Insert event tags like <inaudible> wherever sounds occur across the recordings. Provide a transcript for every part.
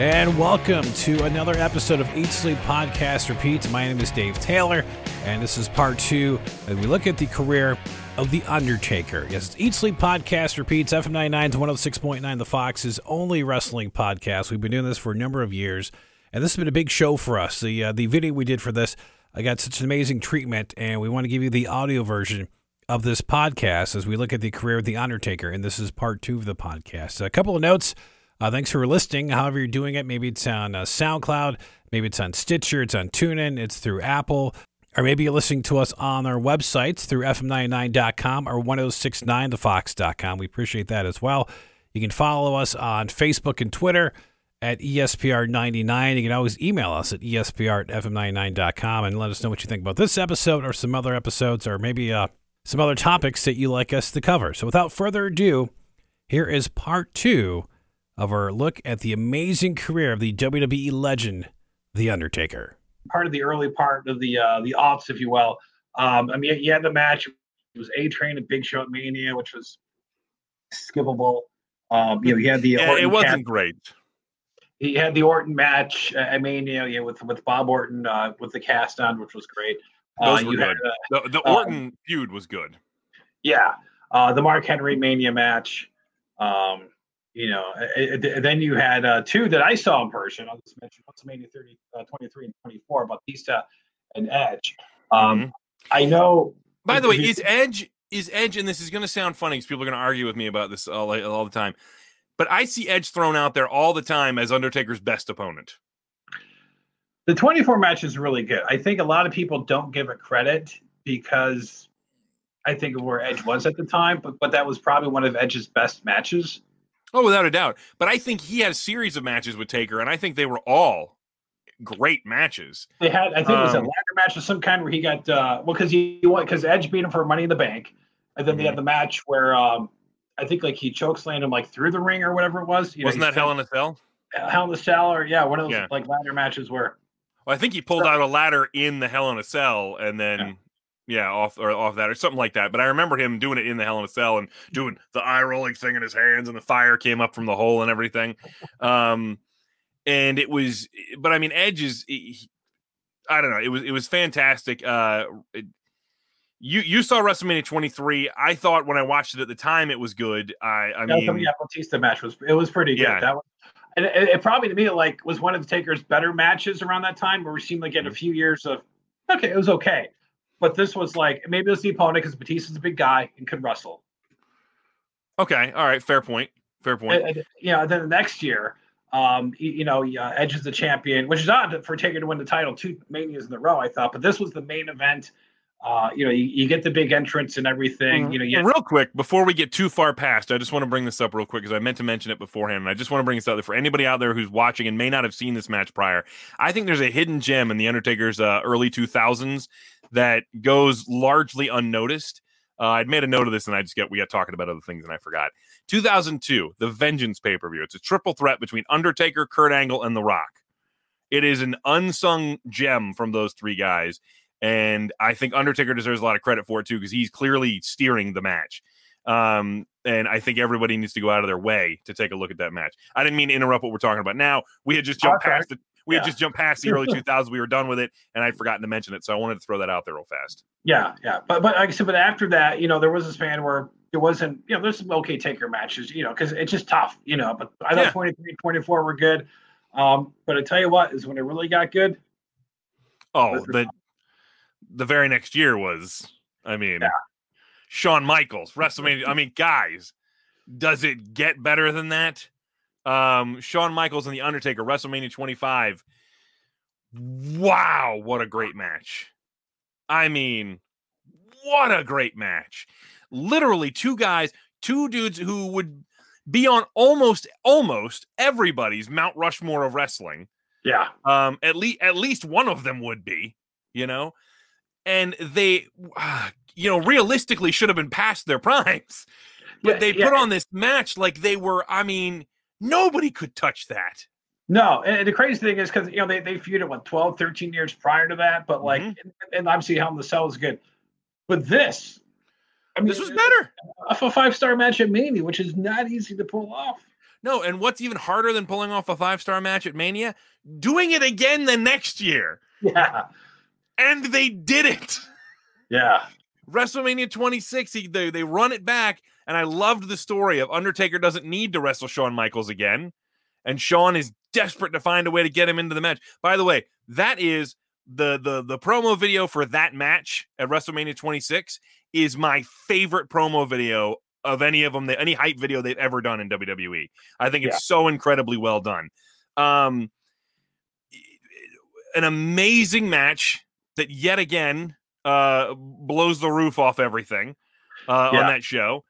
And welcome to another episode of Eat Sleep Podcast Repeats. My name is Dave Taylor, and this is part two as we look at the career of The Undertaker. Yes, it's Eat Sleep Podcast Repeats, FM 99 to 106.9, The Fox's only wrestling podcast. We've been doing this for a number of years, and this has been a big show for us. The, uh, the video we did for this, I got such an amazing treatment, and we want to give you the audio version of this podcast as we look at the career of The Undertaker, and this is part two of the podcast. A couple of notes. Uh, thanks for listening. However, you're doing it, maybe it's on uh, SoundCloud, maybe it's on Stitcher, it's on TuneIn, it's through Apple, or maybe you're listening to us on our websites through fm99.com or 1069thefox.com. We appreciate that as well. You can follow us on Facebook and Twitter at ESPR99. You can always email us at ESPR at FM99.com and let us know what you think about this episode or some other episodes or maybe uh, some other topics that you like us to cover. So without further ado, here is part two of our look at the amazing career of the WWE legend, The Undertaker. Part of the early part of the uh, the aughts, if you will. Um, I mean, you had the match. It was A Train and Big Show at Mania, which was skippable. Um, you know, he had the Yeah, it wasn't cast- great. he had the Orton match at Mania, yeah, with with Bob Orton uh, with the cast on, which was great. Those uh, were you had, good. uh, The, the um, Orton feud was good. yeah, uh, the Mark Henry Mania match. Um, you know, it, it- then you had uh, two that I saw in person. I'll just mention WrestleMania 30, uh, 23 and 24, Batista and Edge. Um, Mhm. I know. By the way, is- is Edge is Edge, and this is going to sound funny because people are going to argue with me about this all, all the time. But I see Edge thrown out there all the time as Undertaker's best opponent. the 24 match is really good. I think a lot of people don't give it credit because I think of where Edge was at the time, but but that was probably one of Edge's best matches. Oh, without a doubt. But I think he had a series of matches with Taker, and I think they were all great matches. They had, I think it was a Um, ladder match of some kind where he got, uh, well, because he because Edge beat him for Money in the Bank, and then they Mhm. had the match where um, I think like he chokeslammed him like through the ring or whatever it was. You Wasn't he that Hell in a Cell? Hell in the Cell or yeah, one of those Yeah. like ladder matches where Well, I think he pulled out a ladder in the Hell in a Cell, and then yeah, off or off that or something like that. But I remember him doing it in the Hell in a Cell and doing the eye rolling thing in his hands, and the fire came up from the hole and everything. Um, and it was, but I mean, Edge is, he- I don't know, it was it was fantastic. Uh, it- you you saw WrestleMania 23. I thought when I watched it at the time, it was good. I I mean, the yeah, Batista match was it was pretty good. Yeah. That was, and it, it probably to me like was one of the Taker's better matches around that time, where we seemed like Mm-hmm. in a few years of okay, it was okay, but this was like maybe it was the opponent because Batista's a big guy and could wrestle. okay, all right, fair point, fair point. And, and, you know, then the next year, um, you, you know, uh, Edge is the champion, which is odd for Taker to win the title two manias in a row. I thought, but this was the main event. Uh, you know, you, you get the big entrance and everything. You know, you, real quick before we get too far past, I just want to bring this up real quick because I meant to mention it beforehand, and I just want to bring this out there for anybody out there who's watching and may not have seen this match prior. I think there's a hidden gem in the Undertaker's uh, early 2000s that goes largely unnoticed. Uh, I'd made a note of this, and I just get we got talking about other things, and I forgot. 2002, the Vengeance pay per view. It's a triple threat between Undertaker, Kurt Angle, and The Rock. It is an unsung gem from those three guys. And I think Undertaker deserves a lot of credit for it too, because he's clearly steering the match. Um, and I think everybody needs to go out of their way to take a look at that match. I didn't mean to interrupt what we're talking about now. We had just jumped Okay. past it. We had just jumped past the early 2000s. We were done with it, and I'd forgotten to mention it. So I wanted to throw that out there real fast. yeah, yeah. But but like I said, but after that, you know, there was a span where it wasn't. You know, there's some okay Taker matches. You know, because it's just tough. You know, but I thought Yeah. 23, 24 were good. Um, but I tell you what is when it really got good. Oh, the the very next year was, I mean, Yeah. Shawn Michaels, WrestleMania. I mean, guys, does it get better than that? Um, Shawn Michaels and The Undertaker, WrestleMania 25. Wow, what a great match. I mean, what a great match. Literally, two guys, two dudes who would be on almost almost everybody's Mount Rushmore of wrestling Yeah, um at least at least one of them would be you know and they uh, <sighs> you know realistically should have been past their <laughs> primes but Yeah, they yeah. put on this match like they were i mean nobody could touch that No, and the crazy thing is because you know they they feuded what 12, 13 years prior to that, but like, Mhm. and, and obviously Hell in the Cell is good, but this I mean, this was better. A five star match at Mania, which is not easy to pull off. No, and what's even harder than pulling off a five star match at Mania? Doing it again the next year. Yeah. And they did it. Yeah. WrestleMania 26, they, they run it back. And I loved the story of Undertaker doesn't need to wrestle Shawn Michaels again. And Shawn is desperate to find a way to get him into the match. By the way, that is the the the promo video for that match at WrestleMania 26 is my favorite promo video of any of them, any hype video they've ever done in WWE. I think it's yeah. so incredibly well done. Um, an amazing match that yet again uh, blows the roof off everything uh, yeah. on that show,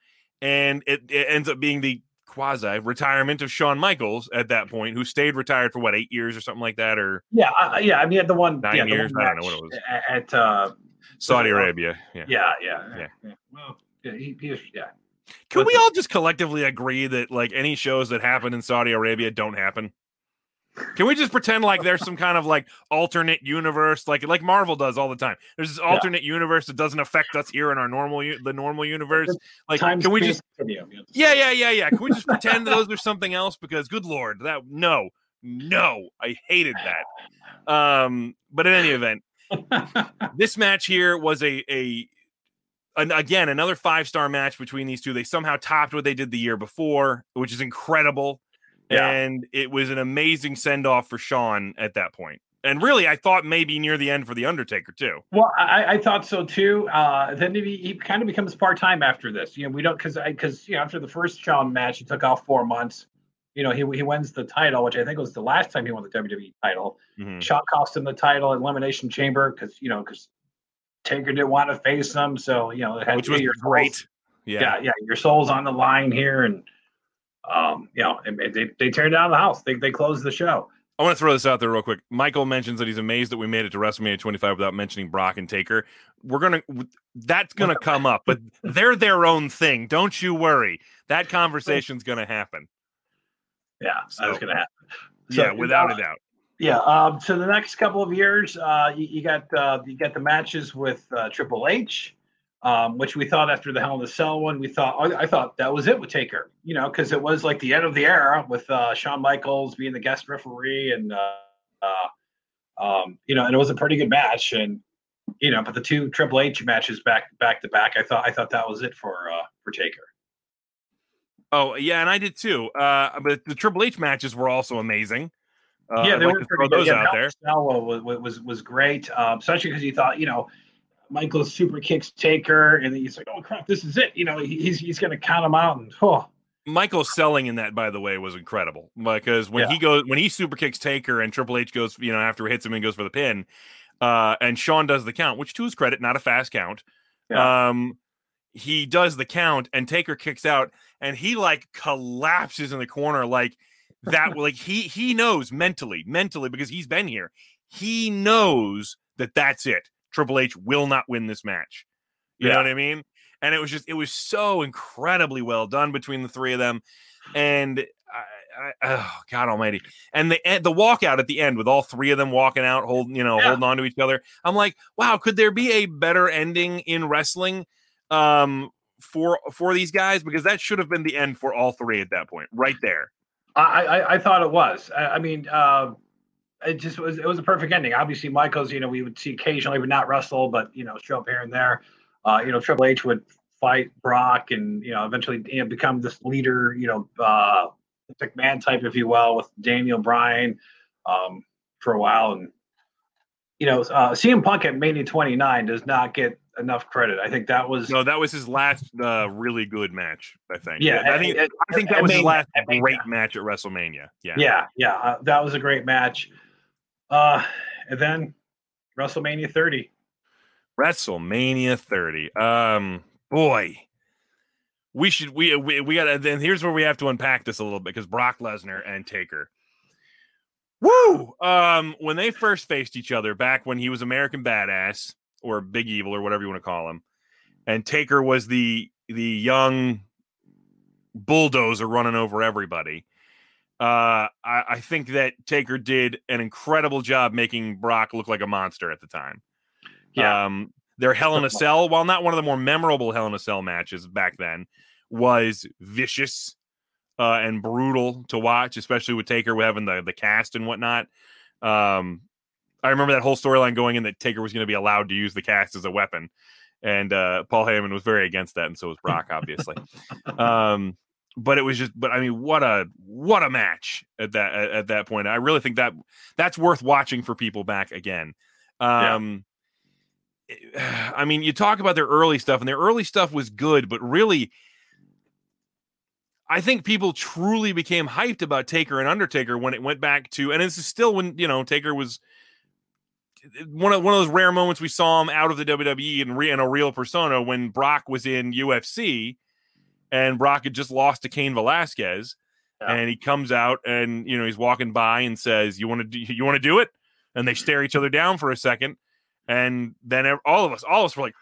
and it, it ends up being the quasi retirement of Shawn Michaels at that point, who stayed retired for what eight years or something like that, or yeah, uh, yeah. I mean, at the one nine yeah, years. One I don't know what it was at uh, Saudi Arabia. Yeah, yeah, yeah. yeah. yeah. Well, yeah, he, he is, yeah. Can but we all just collectively agree that like any shows that happen in Saudi Arabia don't happen? Can we just pretend like there's some kind of like alternate universe, like like Marvel does all the time? There's this alternate yeah. universe that doesn't affect us here in our normal the normal universe. Like, Time can we just? Video. Yeah, yeah, yeah, yeah. Can we just pretend those are something else? Because good lord, that no, no, I hated that. Um, but in any event, this match here was a a an, again another five star match between these two. They somehow topped what they did the year before, which is incredible. Yeah. And it was an amazing send off for Shawn at that point. And really, I thought maybe near the end for the Undertaker too. Well, I, I thought so too. Uh, then he, he kind of becomes part time after this. You know, we don't because because you know after the first Shawn match, he took off four months. You know, he he wins the title, which I think was the last time he won the WWE title. Mm-hmm. Shawn cost him the title Elimination Chamber because you know because Taker didn't want to face him, so you know it had which was your great. Yeah. yeah, yeah, your soul's on the line here, and um, you know, they, they turned down the house. They, they closed the show. I want to throw this out there real quick. Michael mentions that he's amazed that we made it to WrestleMania 25 without mentioning Brock and Taker. We're gonna that's gonna <laughs> come up, but they're their own thing. Don't you worry. That conversation's gonna happen. Yeah, so, that's gonna happen. So, yeah, without uh, a doubt. Yeah. Um, so the next couple of years, uh, you, you got uh, you got the matches with uh, Triple H, um, which we thought after the Hell in the Cell one, we thought I, I thought that was it with Taker, you know, because it was like the end of the era with uh, Shawn Michaels being the guest referee, and uh, uh, um, you know, and it was a pretty good match, and you know, but the two Triple H matches back back to back, I thought I thought that was it for uh, for Taker. Oh yeah, and I did too. Uh, but the Triple H matches were also amazing. Uh, yeah, they like were pretty good. Yeah, out there. Was, was was great, um, especially because you thought you know Michael super kicks Taker, and he's like, "Oh crap, this is it!" You know, he's he's going to count him out, and oh. Michael's selling in that, by the way, was incredible because when yeah. he goes when he super kicks Taker and Triple H goes, you know, after it hits him and goes for the pin, uh, and Shawn does the count, which to his credit, not a fast count. Yeah. Um, he does the count, and Taker kicks out, and he like collapses in the corner, like that. <laughs> like he he knows mentally, mentally because he's been here. He knows that that's it. Triple H will not win this match. You yeah. know what I mean? And it was just, it was so incredibly well done between the three of them. And I, I, oh God Almighty! And the the walkout at the end with all three of them walking out, holding you know, yeah. holding on to each other. I'm like, wow, could there be a better ending in wrestling um, for for these guys? Because that should have been the end for all three at that point, right there. I I, I thought it was. I, I mean, uh, it just was it was a perfect ending. Obviously, Michaels, you know, we would see occasionally would not wrestle, but you know, show up here and there. Uh, you know, Triple H would fight Brock and you know eventually you know become this leader, you know, uh McMahon type, if you will, with Daniel Bryan um, for a while. And you know, uh, CM Punk at Mania 29 does not get enough credit. I think that was no, that was his last uh, really good match. I think. Yeah, I think I think that was his last great match at WrestleMania. Yeah, yeah, yeah. Uh, that was a great match. Uh, and then WrestleMania 30. WrestleMania 30. Um, boy, we should we we, we got then here's where we have to unpack this a little bit because Brock Lesnar and Taker. Woo! Um, when they first faced each other back when he was American Badass or Big Evil or whatever you want to call him, and Taker was the the young bulldozer running over everybody. Uh, I, I, think that Taker did an incredible job making Brock look like a monster at the time. Yeah. Um, Their Hell in a Cell, while not one of the more memorable Hell in a Cell matches back then, was vicious uh, and brutal to watch, especially with Taker having the the cast and whatnot. Um, I remember that whole storyline going in that Taker was going to be allowed to use the cast as a weapon, and uh, Paul Heyman was very against that, and so was Brock, obviously. <laughs> um, but it was just, but I mean, what a what a match at that at, at, that point. I really think that that's worth watching for people back again. Um, yeah. <sighs> I mean, you talk about their early stuff, and their early stuff was good, but really I think people truly became hyped about Taker and Undertaker when it went back to, and this is still when you know Taker was one of one of those rare moments we saw him out of the WWE and re, in a real persona when Brock was in UFC, and Brock had just lost to Cain Velasquez, yeah. and he comes out and you know he's walking by and says, "You want to do, you want to do it?" And they stare each other down for a second, and then all of us, all of us were like,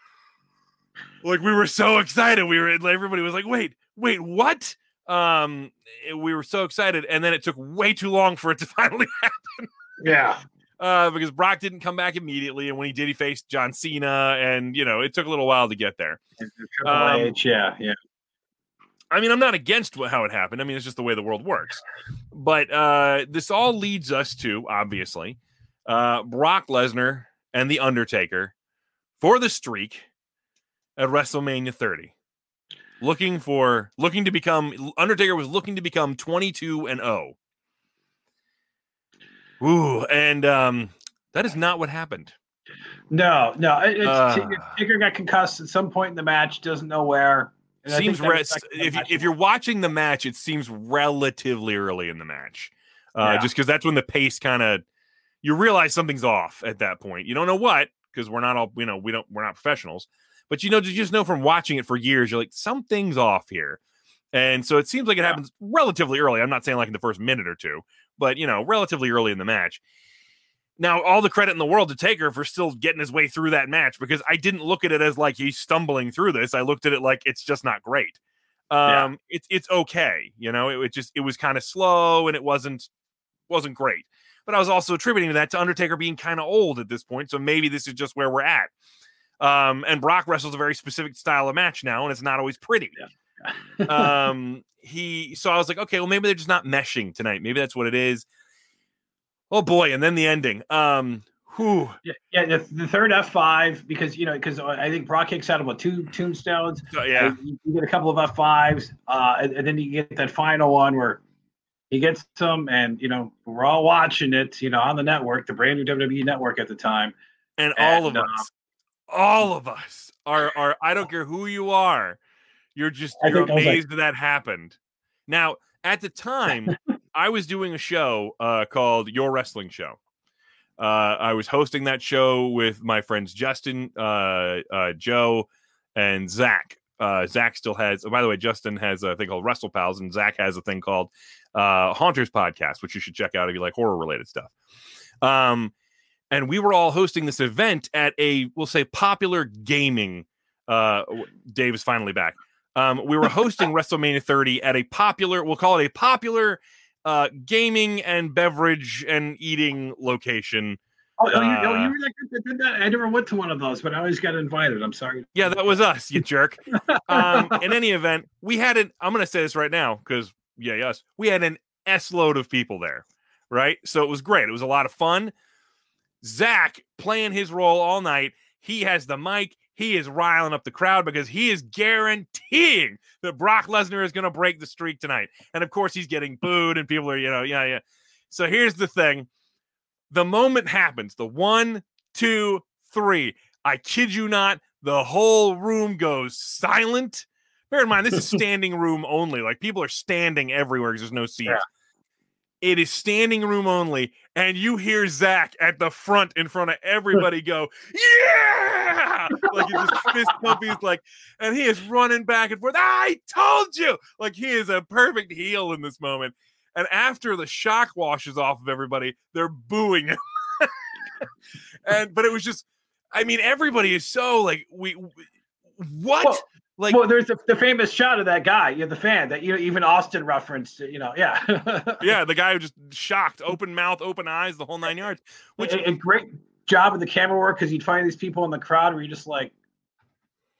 like we were so excited. We were everybody was like, "Wait, wait, what?" um we were so excited. And then it took way too long for it to <laughs> finally happen. Yeah. Uh because brock didn't come back immediately. And when he did he faced john cena. And you know it took a little while to get there. Um, H, yeah yeah I mean, I'm not against how it happened. I mean, it's just the way the world works. But uh, this all leads us to obviously uh, Brock Lesnar and The Undertaker for the streak at WrestleMania 30 looking for looking to become Undertaker was looking to become 22 and 0. Ooh, and um that is not what happened. No, no. It's, uh, Taker got concussed at some point in the match, doesn't know where. Seems re- if if you're watching the match, it seems relatively early in the match, uh, yeah. just because that's when the pace kind of you realize something's off at that point. You don't know what because we're not all you know we don't we're not professionals, but you know, to just know from watching it for years, you're like, something's off here. And so it seems like it yeah. happens relatively early. I'm not saying like in the first minute or two, but you know, relatively early in the match. Now, all the credit in the world to Taker for still getting his way through that match because I didn't look at it as like he's stumbling through this. I looked at it like it's just not great. Um, yeah. it's it's okay, you know. It, it just it was kind of slow and it wasn't wasn't great. But I was also attributing that to Undertaker being kind of old at this point, so maybe this is just where we're at. Um, and Brock wrestles a very specific style of match now, and it's not always pretty. Yeah. um, <laughs> he so I was like, okay, well, maybe they're just not meshing tonight. Maybe that's what it is. Oh boy, and then the ending. Um, whew. Yeah, yeah the, the third F five because you know because I think Brock kicks out about two tombstones. Uh, yeah, you, you, get a couple of F fives, uh, and, and, then you get that final one where he gets some, and you know we're all watching it, you know, on the network, the brand new WWE network at the time, and, and all of uh, us all of us are are I don't care who you are, you're just you're amazed like... that that happened. Now, at the time, <laughs> I was doing a show uh, called Your Wrestling Show. Uh, I was hosting that show with my friends Justin, uh, uh Joe, and Zach. Uh, Zach still has. Oh, by the way, Justin has a thing called Wrestle Pals, and Zach has a thing called uh, Haunters Podcast, which you should check out if you like horror related stuff. Um, and we were all hosting this event at a we'll say popular gaming uh dave is finally back um we were hosting <laughs> wrestlemania 30 at a popular we'll call it a popular uh gaming and beverage and eating location Oh, oh, you, oh, you uh, were like that, did that. I never went to one of those, but I always got invited. I'm sorry. Yeah, that was us, you jerk. <laughs> um, in any event, we had an. I'm going to say this right now because yeah, yes, we had an s load of people there, right? So it was great. It was a lot of fun. Zach playing his role all night. He has the mic. He is riling up the crowd because he is guaranteeing that Brock Lesnar is going to break the streak tonight. And of course, he's getting booed, and people are, you know, yeah, yeah. So here's the thing the moment happens the one, two, three. I kid you not, the whole room goes silent. Bear in mind, this is <laughs> standing room only. Like people are standing everywhere because there's no seats. Yeah. It is standing room only, and you hear Zach at the front in front of everybody go, "Yeah!" Like he just fist puppies, like, and he is running back and forth. I told you, like he is a perfect heel in this moment. And after the shock washes off of everybody, they're booing him. <laughs> and but it was just, I mean, everybody is so like we, we what? Well, like, well, there's the, the, famous shot of that guy, you know, the fan that you know, even Austin referenced, you know, yeah, <laughs> yeah, the guy who just shocked, open mouth, open eyes, the whole nine yards. Which and, and great, job of the camera work because you'd find these people in the crowd where you're just like,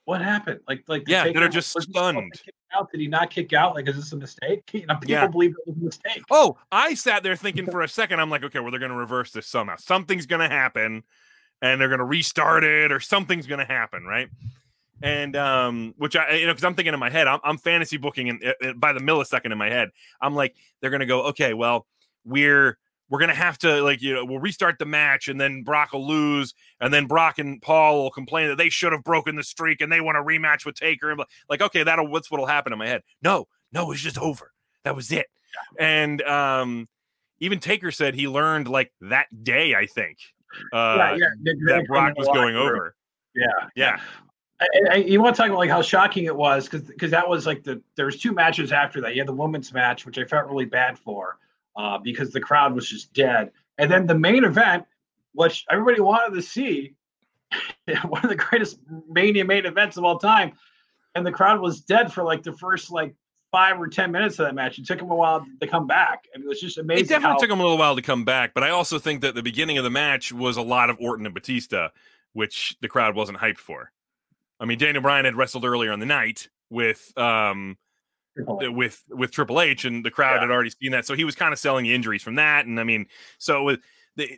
what happened? Like, like yeah, they're just stunned. Out? Did he not kick out? Like, is this a mistake? <laughs> You know, people yeah. believe it was a mistake. Oh, I sat there thinking for a second. I'm like, okay, well, they're going to reverse this somehow. Something's going to happen, and they're going to restart it, or something's going to happen, right? And um, which I, you know, because I'm thinking in my head, I'm, I'm fantasy booking, and uh, by the millisecond in my head, I'm like, they're going to go, okay, well, we're we're gonna have to like you know we'll restart the match and then Brock will lose and then Brock and Paul will complain that they should have broken the streak and they want a rematch with Taker. And like okay that'll what's what'll happen in my head. No no it's just over. That was it. And um even Taker said he learned like that day I think uh, yeah, yeah. that Brock was going over. Yeah. Yeah. I, I, you want to talk about like how shocking it was because because that was like the there was two matches after that. You had the women's match, which I felt really bad for, uh, because the crowd was just dead. And then the main event, which everybody wanted to see, <laughs> one of the greatest Mania main events of all time, and the crowd was dead for like the first like five or ten minutes of that match. It took them a while to come back. I mean, it was just amazing. It definitely how- took them a little while to come back, but I also think that the beginning of the match was a lot of Orton and Batista, which the crowd wasn't hyped for. I mean, Daniel Bryan had wrestled earlier on the night with um, with with Triple H, and the crowd yeah. had already seen that, so he was kind of selling the injuries from that. And I mean, so it,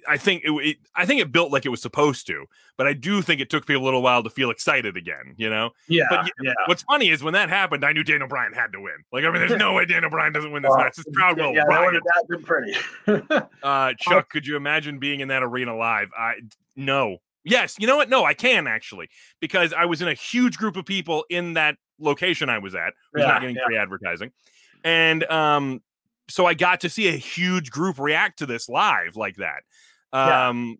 I think it, it, I think it built like it was supposed to, but I do think it took people a little while to feel excited again. You know? Yeah. But yeah. What's funny is when that happened, I knew Daniel Bryan had to win. Like, I mean, there's <laughs> no way Daniel Bryan doesn't win this match. This crowd will. Yeah, that would have been pretty. <laughs> uh, Chuck, could you imagine being in that arena live? I no. Yes, you know what? No, I can actually because I was in a huge group of people in that location I was at. Was yeah, not getting yeah. free advertising and um, so I got to see a huge group react to this live like that. Um,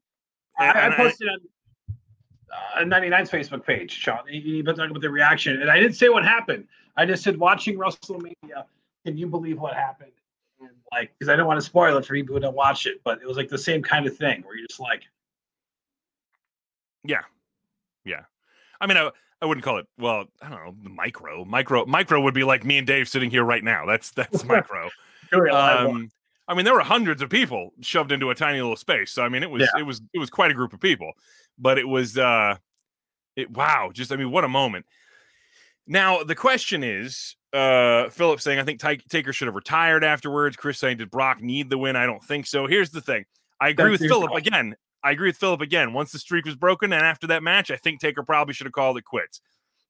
yeah. I, I, posted I, on uh, 99's Facebook page, Sean. He been talking about the reaction, and I didn't say what happened. I just said, watching WrestleMania, can you believe what happened? And like, because I don't want to spoil it for people who don't watch it, but it was like the same kind of thing where you're just like, yeah, yeah. I mean, I, I wouldn't call it well. I don't know micro. Micro. Micro would be like me and Dave sitting here right now. That's that's <laughs> micro. um, I mean, there were hundreds of people shoved into a tiny little space. So I mean, it was yeah. it was it was quite a group of people. But it was uh, it wow. Just I mean, what a moment. Now the question is, uh, Philip saying I think Ty- Taker should have retired afterwards. Chris saying did Brock need the win? I don't think so. Here's the thing. I agree That's with Philip again. I agree with Philip again. Once the streak was broken, and after that match, I think Taker probably should have called it quits.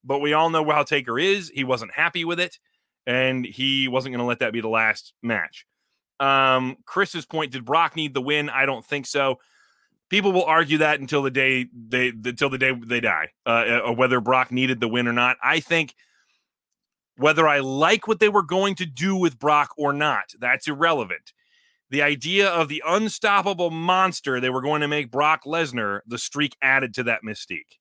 But we all know how Taker is. He wasn't happy with it, and he wasn't going to let that be the last match. Um, Chris's point: Did Brock need the win? I don't think so. People will argue that until the day they until the day they die, uh, uh, whether Brock needed the win or not. I think whether I like what they were going to do with Brock or not, that's irrelevant the idea of the unstoppable monster they were going to make Brock Lesnar, the streak added to that mystique.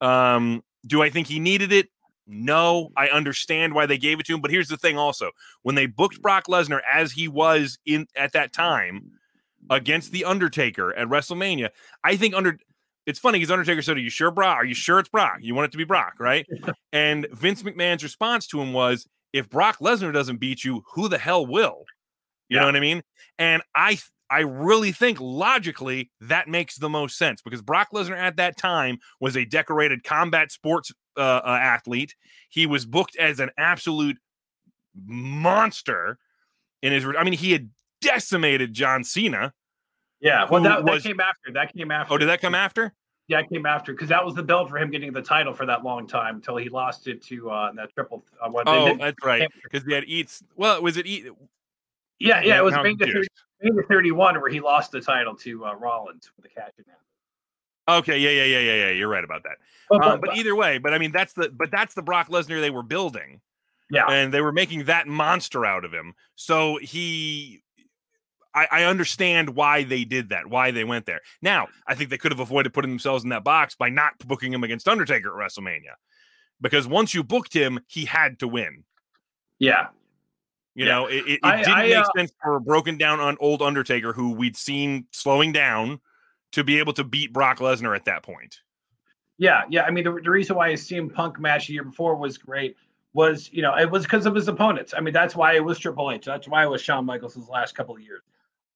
Um, do I think he needed it? No, I understand why they gave it to him, but here's the thing also. When they booked Brock Lesnar as he was in at that time against the Undertaker at WrestleMania, I think under it's funny because Undertaker said, Are you sure, Brock? Are you sure it's Brock? You want it to be Brock, right? <laughs> and Vince McMahon's response to him was, If Brock Lesnar doesn't beat you, who the hell will? You yeah. know what I mean? And I I really think logically that makes the most sense because Brock Lesnar at that time was a decorated combat sports uh, uh, athlete. He was booked as an absolute monster in his. I mean, he had decimated John Cena. Yeah, well, that, was, that came after. That came after. Oh, did that come after? Yeah, it came after because that was the belt for him getting the title for that long time until he lost it to uh, that triple. Uh, oh, that's right. Because he had eats. Well, was it eat? Yeah, yeah, it was Mania, 30, Mania 31 where he lost the title to uh, Rollins with the cash in hand. Okay, yeah, yeah, yeah, yeah, yeah. You're right about that. But, um, but, either way, but I mean that's the but that's the Brock Lesnar they were building. Yeah, and they were making that monster out of him. So he, I, I understand why they did that, why they went there. Now I think they could have avoided putting themselves in that box by not booking him against Undertaker at WrestleMania, because once you booked him, he had to win. Yeah, you yeah. know, it, it, it I, didn't I, make uh, sense for a broken down on old Undertaker who we'd seen slowing down to be able to beat Brock Lesnar at that point. Yeah, yeah. I mean, the, the reason why his CM Punk match the year before was great was, you know, it was because of his opponents. I mean, that's why it was Triple H. That's why it was Shawn Michaels' last couple of years.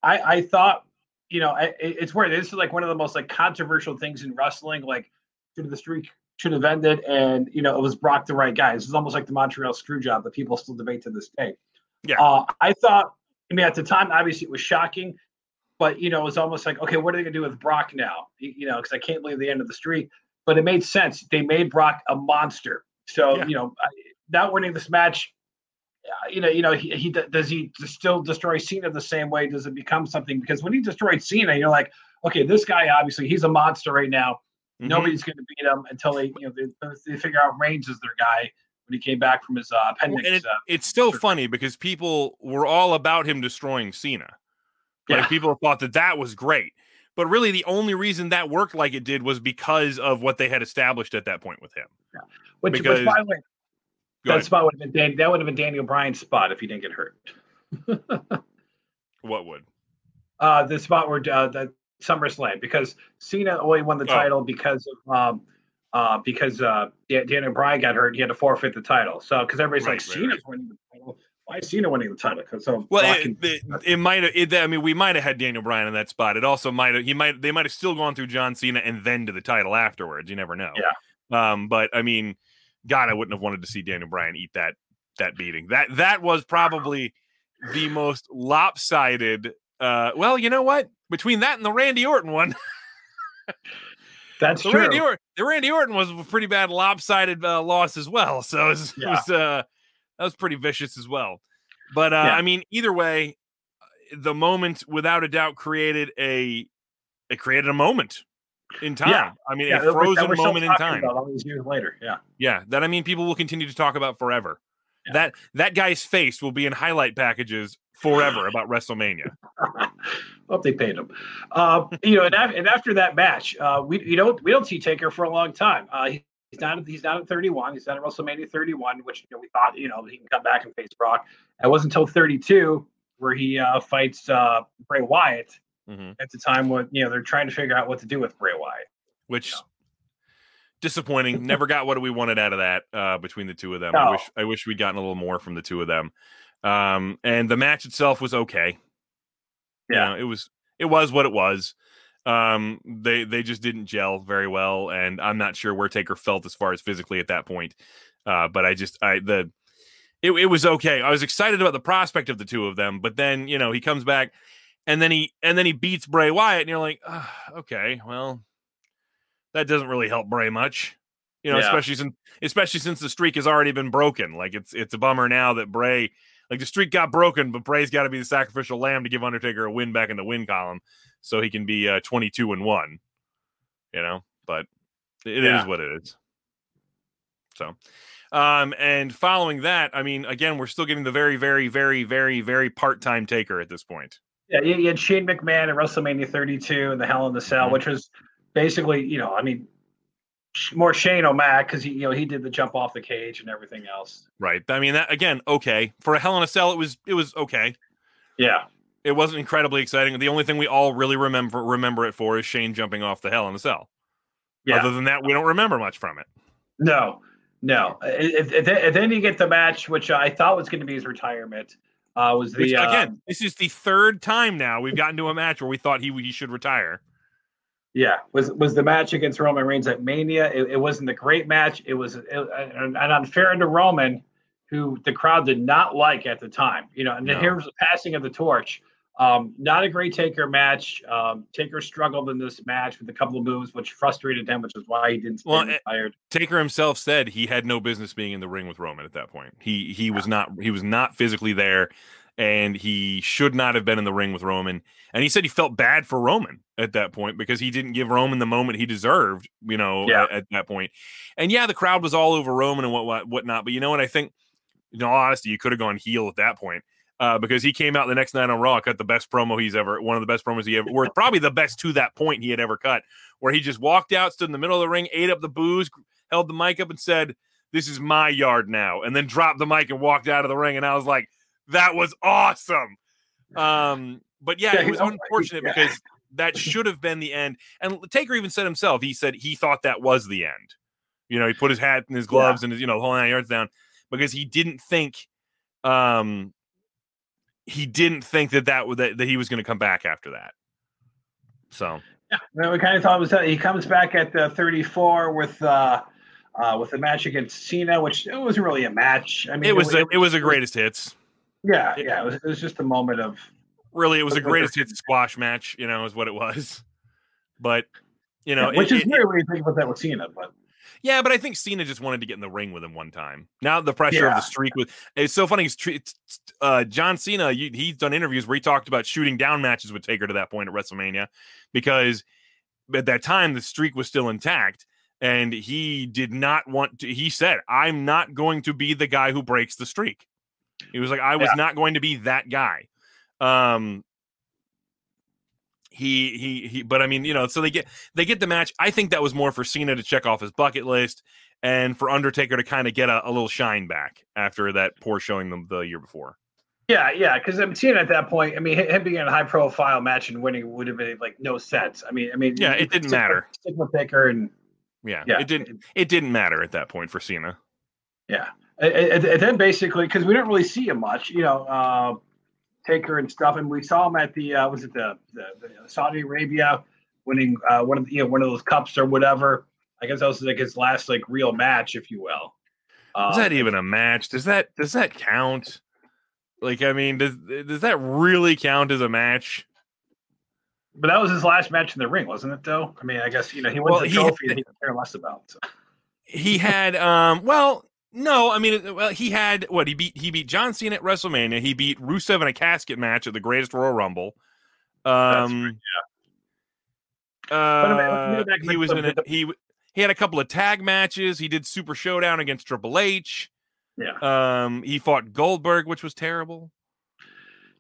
I, I thought you know, it, it's weird. This is like one of the most like controversial things in wrestling. Like, should the streak should have ended, and you know, it was Brock the right guy. This is almost like the Montreal screw job that people still debate to this day. Yeah. Uh, I thought. I mean, at the time, obviously, it was shocking, but you know, it was almost like, okay, what are they gonna do with Brock now? You, know, because I can't believe the end of the streak. But it made sense. They made Brock a monster. So Yeah. you know, I- not winning this match uh, you know, you know, he, he does he still destroy Cena the same way? Does it become something? Because when he destroyed Cena, you're like, okay, this guy obviously he's a monster right now. Mhm. Nobody's going to beat him until they, you know, they, they figure out Reigns is their guy when he came back from his uh, appendix. it- uh, it's still Sure. funny because people were all about him destroying Cena. Like Yeah. people thought that that was great. But really, the only reason that worked like it did was because of what they had established at that point with him. which, because- which by the way, that ahead. spot would have been Dan, that would have been Daniel Bryan's spot if he didn't get hurt. What would? <laughs> Uh, the spot where uh, the SummerSlam because Cena only won the Oh. title because of um, uh, because uh, Dan- Daniel Bryan got hurt. He had to forfeit the title. So because everybody's Right, like right, Cena's winning the title. Why is Cena winning the title? Because so Well, it, can- it, it might have. I mean, we might have had Daniel Bryan in that spot. It also might have. He might. They might have still gone through John Cena and then to the title afterwards. You never know. Yeah. Um. But I mean, God, I wouldn't have wanted to see Daniel Bryan eat that that beating. That that was probably the most lopsided. Uh. Well, you know what? Between that and the Randy Orton one, <laughs> that's the true. Randy Orton, the Randy Orton was a pretty bad lopsided uh, loss as well. So it was, it was uh, that was pretty vicious as well. But uh, Yeah. I mean, either way, the moment without a doubt created a it created a moment in time. Yeah. I mean, Yeah, a that we're- that frozen we're moment in time. about all these years later. Yeah. Yeah, that I mean, people will continue to talk about forever. Yeah. That that guy's face will be in highlight packages forever about WrestleMania. <laughs> Hope they paid him. Uh, you know, and, af- and after that match, uh, we you don't we don't see Taker for a long time. Uh, he- he's not he's not at 31. He's not at WrestleMania 31, which you know, we thought you know he can come back and face Brock. It wasn't until 32 where he uh, fights uh, Bray Wyatt. Mhm. At the time when you know they're trying to figure out what to do with Bray Wyatt. which Yeah. disappointing. Never got what we wanted out of that uh, between the two of them. I wish I wish we'd gotten a little more from the two of them. Um, and the match itself was okay. You Yeah. know, it was it was what it was. Um, they they just didn't gel very well, and I'm not sure where Taker felt as far as physically at that point. Uh, but I just I the it, it was okay. I was excited about the prospect of the two of them, but then you know he comes back and then he and then he beats Bray Wyatt, and you're like, "Ah, okay, well, that doesn't really help Bray much, you know, Yeah. especially since especially since the streak has already been broken. Like it's it's a bummer now that Bray, like the streak got broken, but Bray's got to be the sacrificial lamb to give Undertaker a win back in the win column, so he can be uh, 22 and one, you know. But it is Yeah. what it is. So. Um, and following that, I mean, again, we're still getting the very, very, very, very, very part-time taker at this point. Yeah, you, had Shane McMahon at WrestleMania 32 and the Hell in the Cell, Mhm. which was basically, you know, I mean, more Shane O'Mac because he, you know, he did the jump off the cage and everything else. Right. I mean, that again, okay. For a Hell in a Cell, it was it was okay. Yeah, It wasn't incredibly exciting. The only thing we all really remember remember it for is Shane jumping off the Hell in a Cell. yeah. Other than that, we don't remember much from it. No, no. And then you get the match, which I thought was going to be his retirement. Uh, was the Which, uh, again, this is the third time now we've gotten to a match where we thought he he should retire. Yeah was was the match against Roman Reigns at Mania. It, it wasn't a great match. It was it, an, unfair to Roman, who the crowd did not like at the time. You know, and No. here's the passing of the torch. Um, not a great Taker match. Um, Taker struggled in this match with a couple of moves, which frustrated him, which is why he didn't stay Well, eh, retired. Taker himself said he had no business being in the ring with Roman at that point. He he was not he was not physically there, and he should not have been in the ring with Roman. And he said he felt bad for Roman at that point because he didn't give Roman the moment he deserved. You know, Yeah. at, at that point. And yeah, the crowd was all over Roman and what what whatnot. But you know what? I think, in all honesty, you could have gone heel at that point. Uh, because he came out the next night on Raw, cut the best promo he's ever, one of the best promos he ever, or probably the best to that point he had ever cut, where he just walked out, stood in the middle of the ring, ate up the boos, held the mic up and said, This is my yard now. And then dropped the mic and walked out of the ring. And I was like, That was awesome. <laughs> Um, but yeah, Yeah, it was unfortunate yeah. because that should have been the end. And Taker even said himself, he said he thought that was the end. You know, he put his hat and his gloves and his, you know, whole nine yards down because he didn't think um he didn't think that that, that, that he was going to come back after that. So yeah, we kind of thought it was that he comes back at the 34 with uh, uh, with the match against Cena, which it wasn't really a match. I mean, it was it, a, it was a greatest hits. Yeah, yeah, it was, it was just a moment of really it was a greatest hits squash match. You know, is what it was. But you know, yeah, which it, is weird when you think about that with Cena, but. Yeah, but I think Cena just wanted to get in the ring with him one time. Now the pressure yeah. of the streak was it's so funny. It's, uh, John Cena. You, he's done interviews where he talked about shooting down matches with Taker to that point at WrestleMania because at that time the streak was still intact and he did not want to. He said, "I'm not going to be the guy who breaks the streak." He was like, "I was yeah. not going to be that guy." Um, he he he but i mean you know so they get they get the match. I think that was more for cena to check off his bucket list and for undertaker to kind of get a, a little shine back after that poor showing them the year before. Yeah yeah because i'm seeing at that point i mean him being in a high profile match and winning would have been like no sense. I mean i mean yeah it didn't matter. stick with Taker and yeah, yeah it didn't it didn't matter at that point for cena. Yeah and, and then basically because we didn't really see him much you know uh Taker and stuff, and we saw him at the uh, was it the, the, the Saudi Arabia winning uh, one of the, you know one of those cups or whatever. I guess that was like his last like real match, if you will. Uh, is that even a match? Does that does that count? Like, I mean, does does that really count as a match? But that was his last match in the ring, wasn't it? Though, I mean, I guess you know he wins well, the trophy he, he care less about. So. He had, um, well, no, I mean, well, he had what he beat. He beat John Cena at WrestleMania. He beat Rusev in a casket match at the Greatest Royal Rumble. Um, yeah. Uh, he was in a, he he had a couple of tag matches. He did Super Showdown against Triple H. Yeah. Um, he fought Goldberg, which was terrible.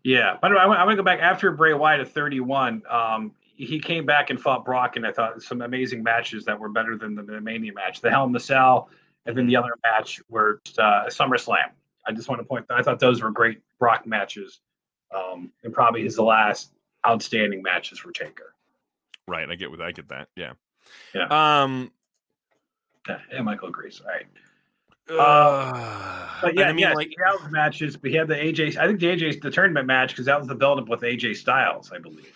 Yeah. By the way, I want to go back after Bray Wyatt at 31. Um, he came back and fought Brock, and I thought some amazing matches that were better than the, the Mania match. The Hell in the Cell and then the other match were uh, SummerSlam. I just want to point that I thought those were great Brock matches, um, and probably his last outstanding matches for Taker. Right, I get with I get that. Yeah, yeah. Um, yeah, yeah Michael agrees. All right. Uh, <sighs> but yeah, I mean, yes, like he matches. We had the AJ. I think the AJ's the tournament match because that was the build up with AJ Styles, I believe.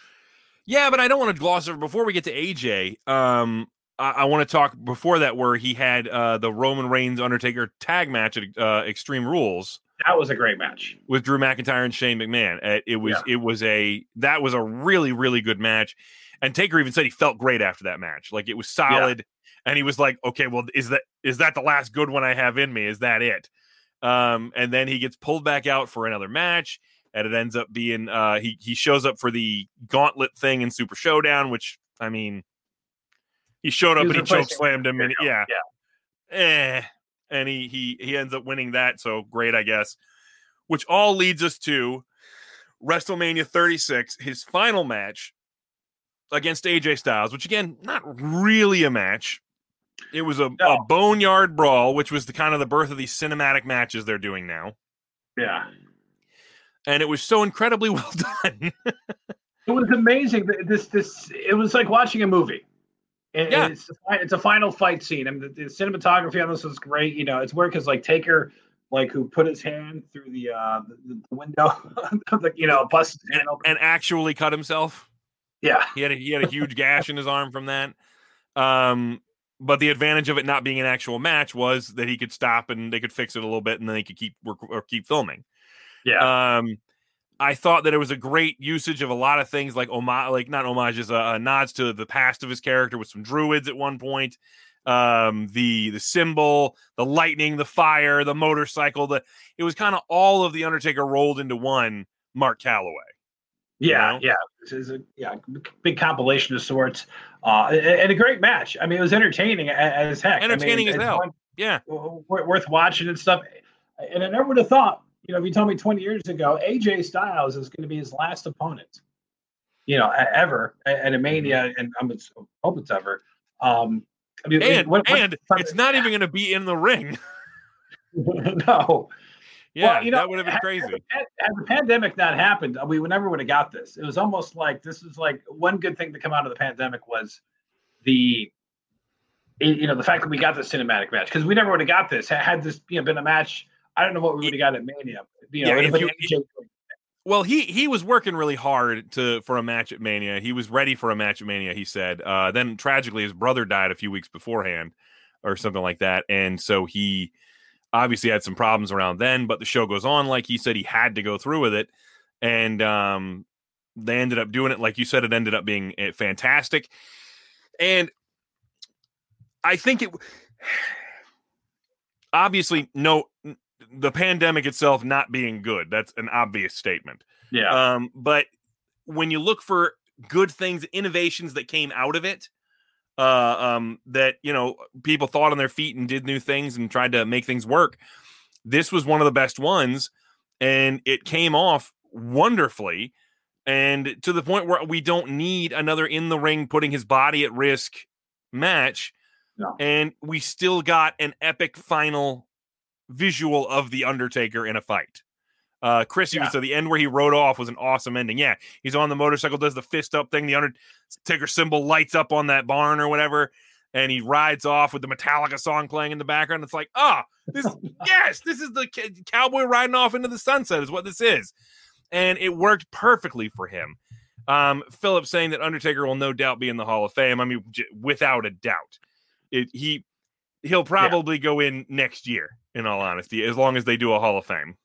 Yeah, but I don't want to gloss over before we get to AJ. Um, I, I want to talk before that where he had uh, the Roman Reigns Undertaker tag match at uh, Extreme Rules. That was a great match with Drew McIntyre and Shane McMahon. Uh, it was yeah. it was a that was a really really good match, and Taker even said he felt great after that match. Like it was solid, yeah. and he was like, okay, well, is that is that the last good one I have in me? Is that it? Um, and then he gets pulled back out for another match, and it ends up being uh, he he shows up for the gauntlet thing in Super Showdown, which I mean he showed up he and he choke slammed him, and yeah, yeah, eh, and he he he ends up winning that. So great, I guess. Which all leads us to WrestleMania 36, his final match against AJ Styles, which again, not really a match. It was a, no. a boneyard brawl, which was the kind of the birth of these cinematic matches they're doing now. Yeah. And it was so incredibly <laughs> well done. it was amazing. This this it was like watching a movie. And, yeah. it's, it's a final fight scene. I mean, the, the cinematography on this was great. You know, it's weird because like Taker, like who put his hand through the uh the, the window, <laughs> the, you know, busted and, and actually cut himself. Yeah, he had a, he had a <laughs> huge gash in his arm from that. Um, but the advantage of it not being an actual match was that he could stop and they could fix it a little bit, and then they could keep work or keep filming. Yeah. Um, I thought that it was a great usage of a lot of things like homage, like not homages, uh, uh, nods to the past of his character with some druids at one point. Um, the the symbol, the lightning, the fire, the motorcycle. The it was kind of all of the Undertaker rolled into one. Mark Calaway. Yeah, know? yeah, this is a yeah big compilation of sorts, uh, and a great match. I mean, it was entertaining as heck. Entertaining I mean, as hell. Yeah, worth watching and stuff. And I never would have thought you know, if you told me 20 years ago, AJ Styles is going to be his last opponent, you know, ever at a Mania, and I'm hope it's ever. Um, I mean, and, what, and what, it's not even going to be in the ring. <laughs> <laughs> no. Yeah, well, you know, that would have been crazy. Had, had, the pandemic not happened, we would never would have got this. It was almost like this is like one good thing to come out of the pandemic was the you know the fact that we got this cinematic match because we never would have got this had this you know been a match I don't know what we would have got at Mania. You know, yeah, you, Well, he he was working really hard to for a match at Mania. He was ready for a match at Mania. He said. Uh, then tragically, his brother died a few weeks beforehand, or something like that, and so he obviously had some problems around then. But the show goes on, like he said, he had to go through with it, and um, they ended up doing it. Like you said, it ended up being eh, fantastic, and I think it <sighs> <sighs> obviously no the pandemic itself not being good. That's an obvious statement. Yeah. Um, but when you look for good things, innovations that came out of it, uh, um, that you know people thought on their feet and did new things and tried to make things work. This was one of the best ones, and it came off wonderfully, and to the point where we don't need another in the ring putting his body at risk match. No. And we still got an epic final visual of the Undertaker in a fight. Uh, Chris even Yeah. said the end where he rode off was an awesome ending. Yeah, he's on the motorcycle, does the fist up thing. The Undertaker symbol lights up on that barn or whatever, and he rides off with the Metallica song playing in the background. It's like, ah, this, <laughs> yes, this is the cowboy riding off into the sunset, is what this is, and it worked perfectly for him. Um, Philip saying that Undertaker will no doubt be in the Hall of Fame. I mean, j- without a doubt, it, he he'll probably go in next year. In all honesty, as long as they do a Hall of Fame.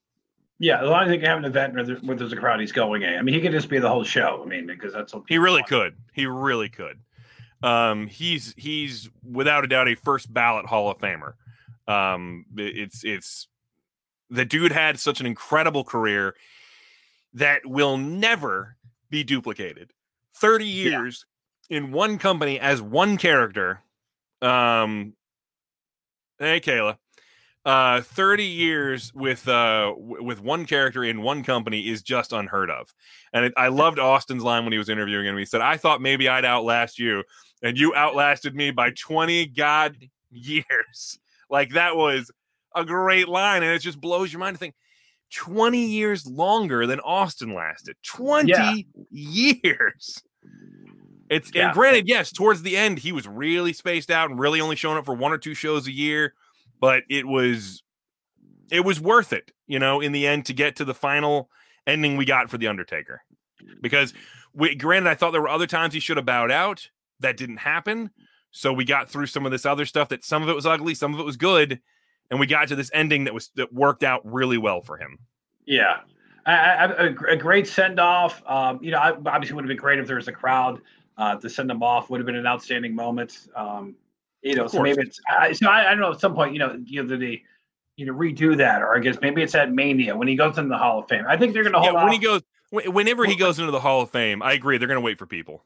Yeah, as long as they can have an event where, there, where there's a crowd he's going in. I mean, he could just be the whole show. I mean, because that's He really want. could. He really could. Um, he's he's without a doubt a first ballot Hall of Famer. Um, it's it's the dude had such an incredible career that will never be duplicated. Thirty years in one company as one character. Um, hey Kayla. Uh, 30 years with uh w- with one character in one company is just unheard of. And it, I loved Austin's line when he was interviewing him. He said, "I thought maybe I'd outlast you, and you outlasted me by 20 god years." <laughs> Like that was a great line, and it just blows your mind to think 20 years longer than Austin lasted. 20 Yeah. years. It's Yeah. and granted, yes, towards the end he was really spaced out and really only showing up for one or two shows a year, but it was it was worth it, you know, in the end to get to the final ending we got for the Undertaker. Because we, granted, I thought there were other times he should have bowed out. That didn't happen. So we got through some of this other stuff that some of it was ugly, some of it was good, and we got to this ending that was that worked out really well for him. Yeah. I, I, a, a great send off. Um, you know, I, obviously would have been great if there was a crowd uh, to send them off. Would have been an outstanding moment. Um, you know, so maybe it's. I, so I, I don't know. At some point, you know, you know, they, you know, redo that, or I guess maybe it's at Mania when he goes into the Hall of Fame. I think they're going to Yeah, hold when off. he goes, whenever he goes into the Hall of Fame, I agree they're going to wait for people.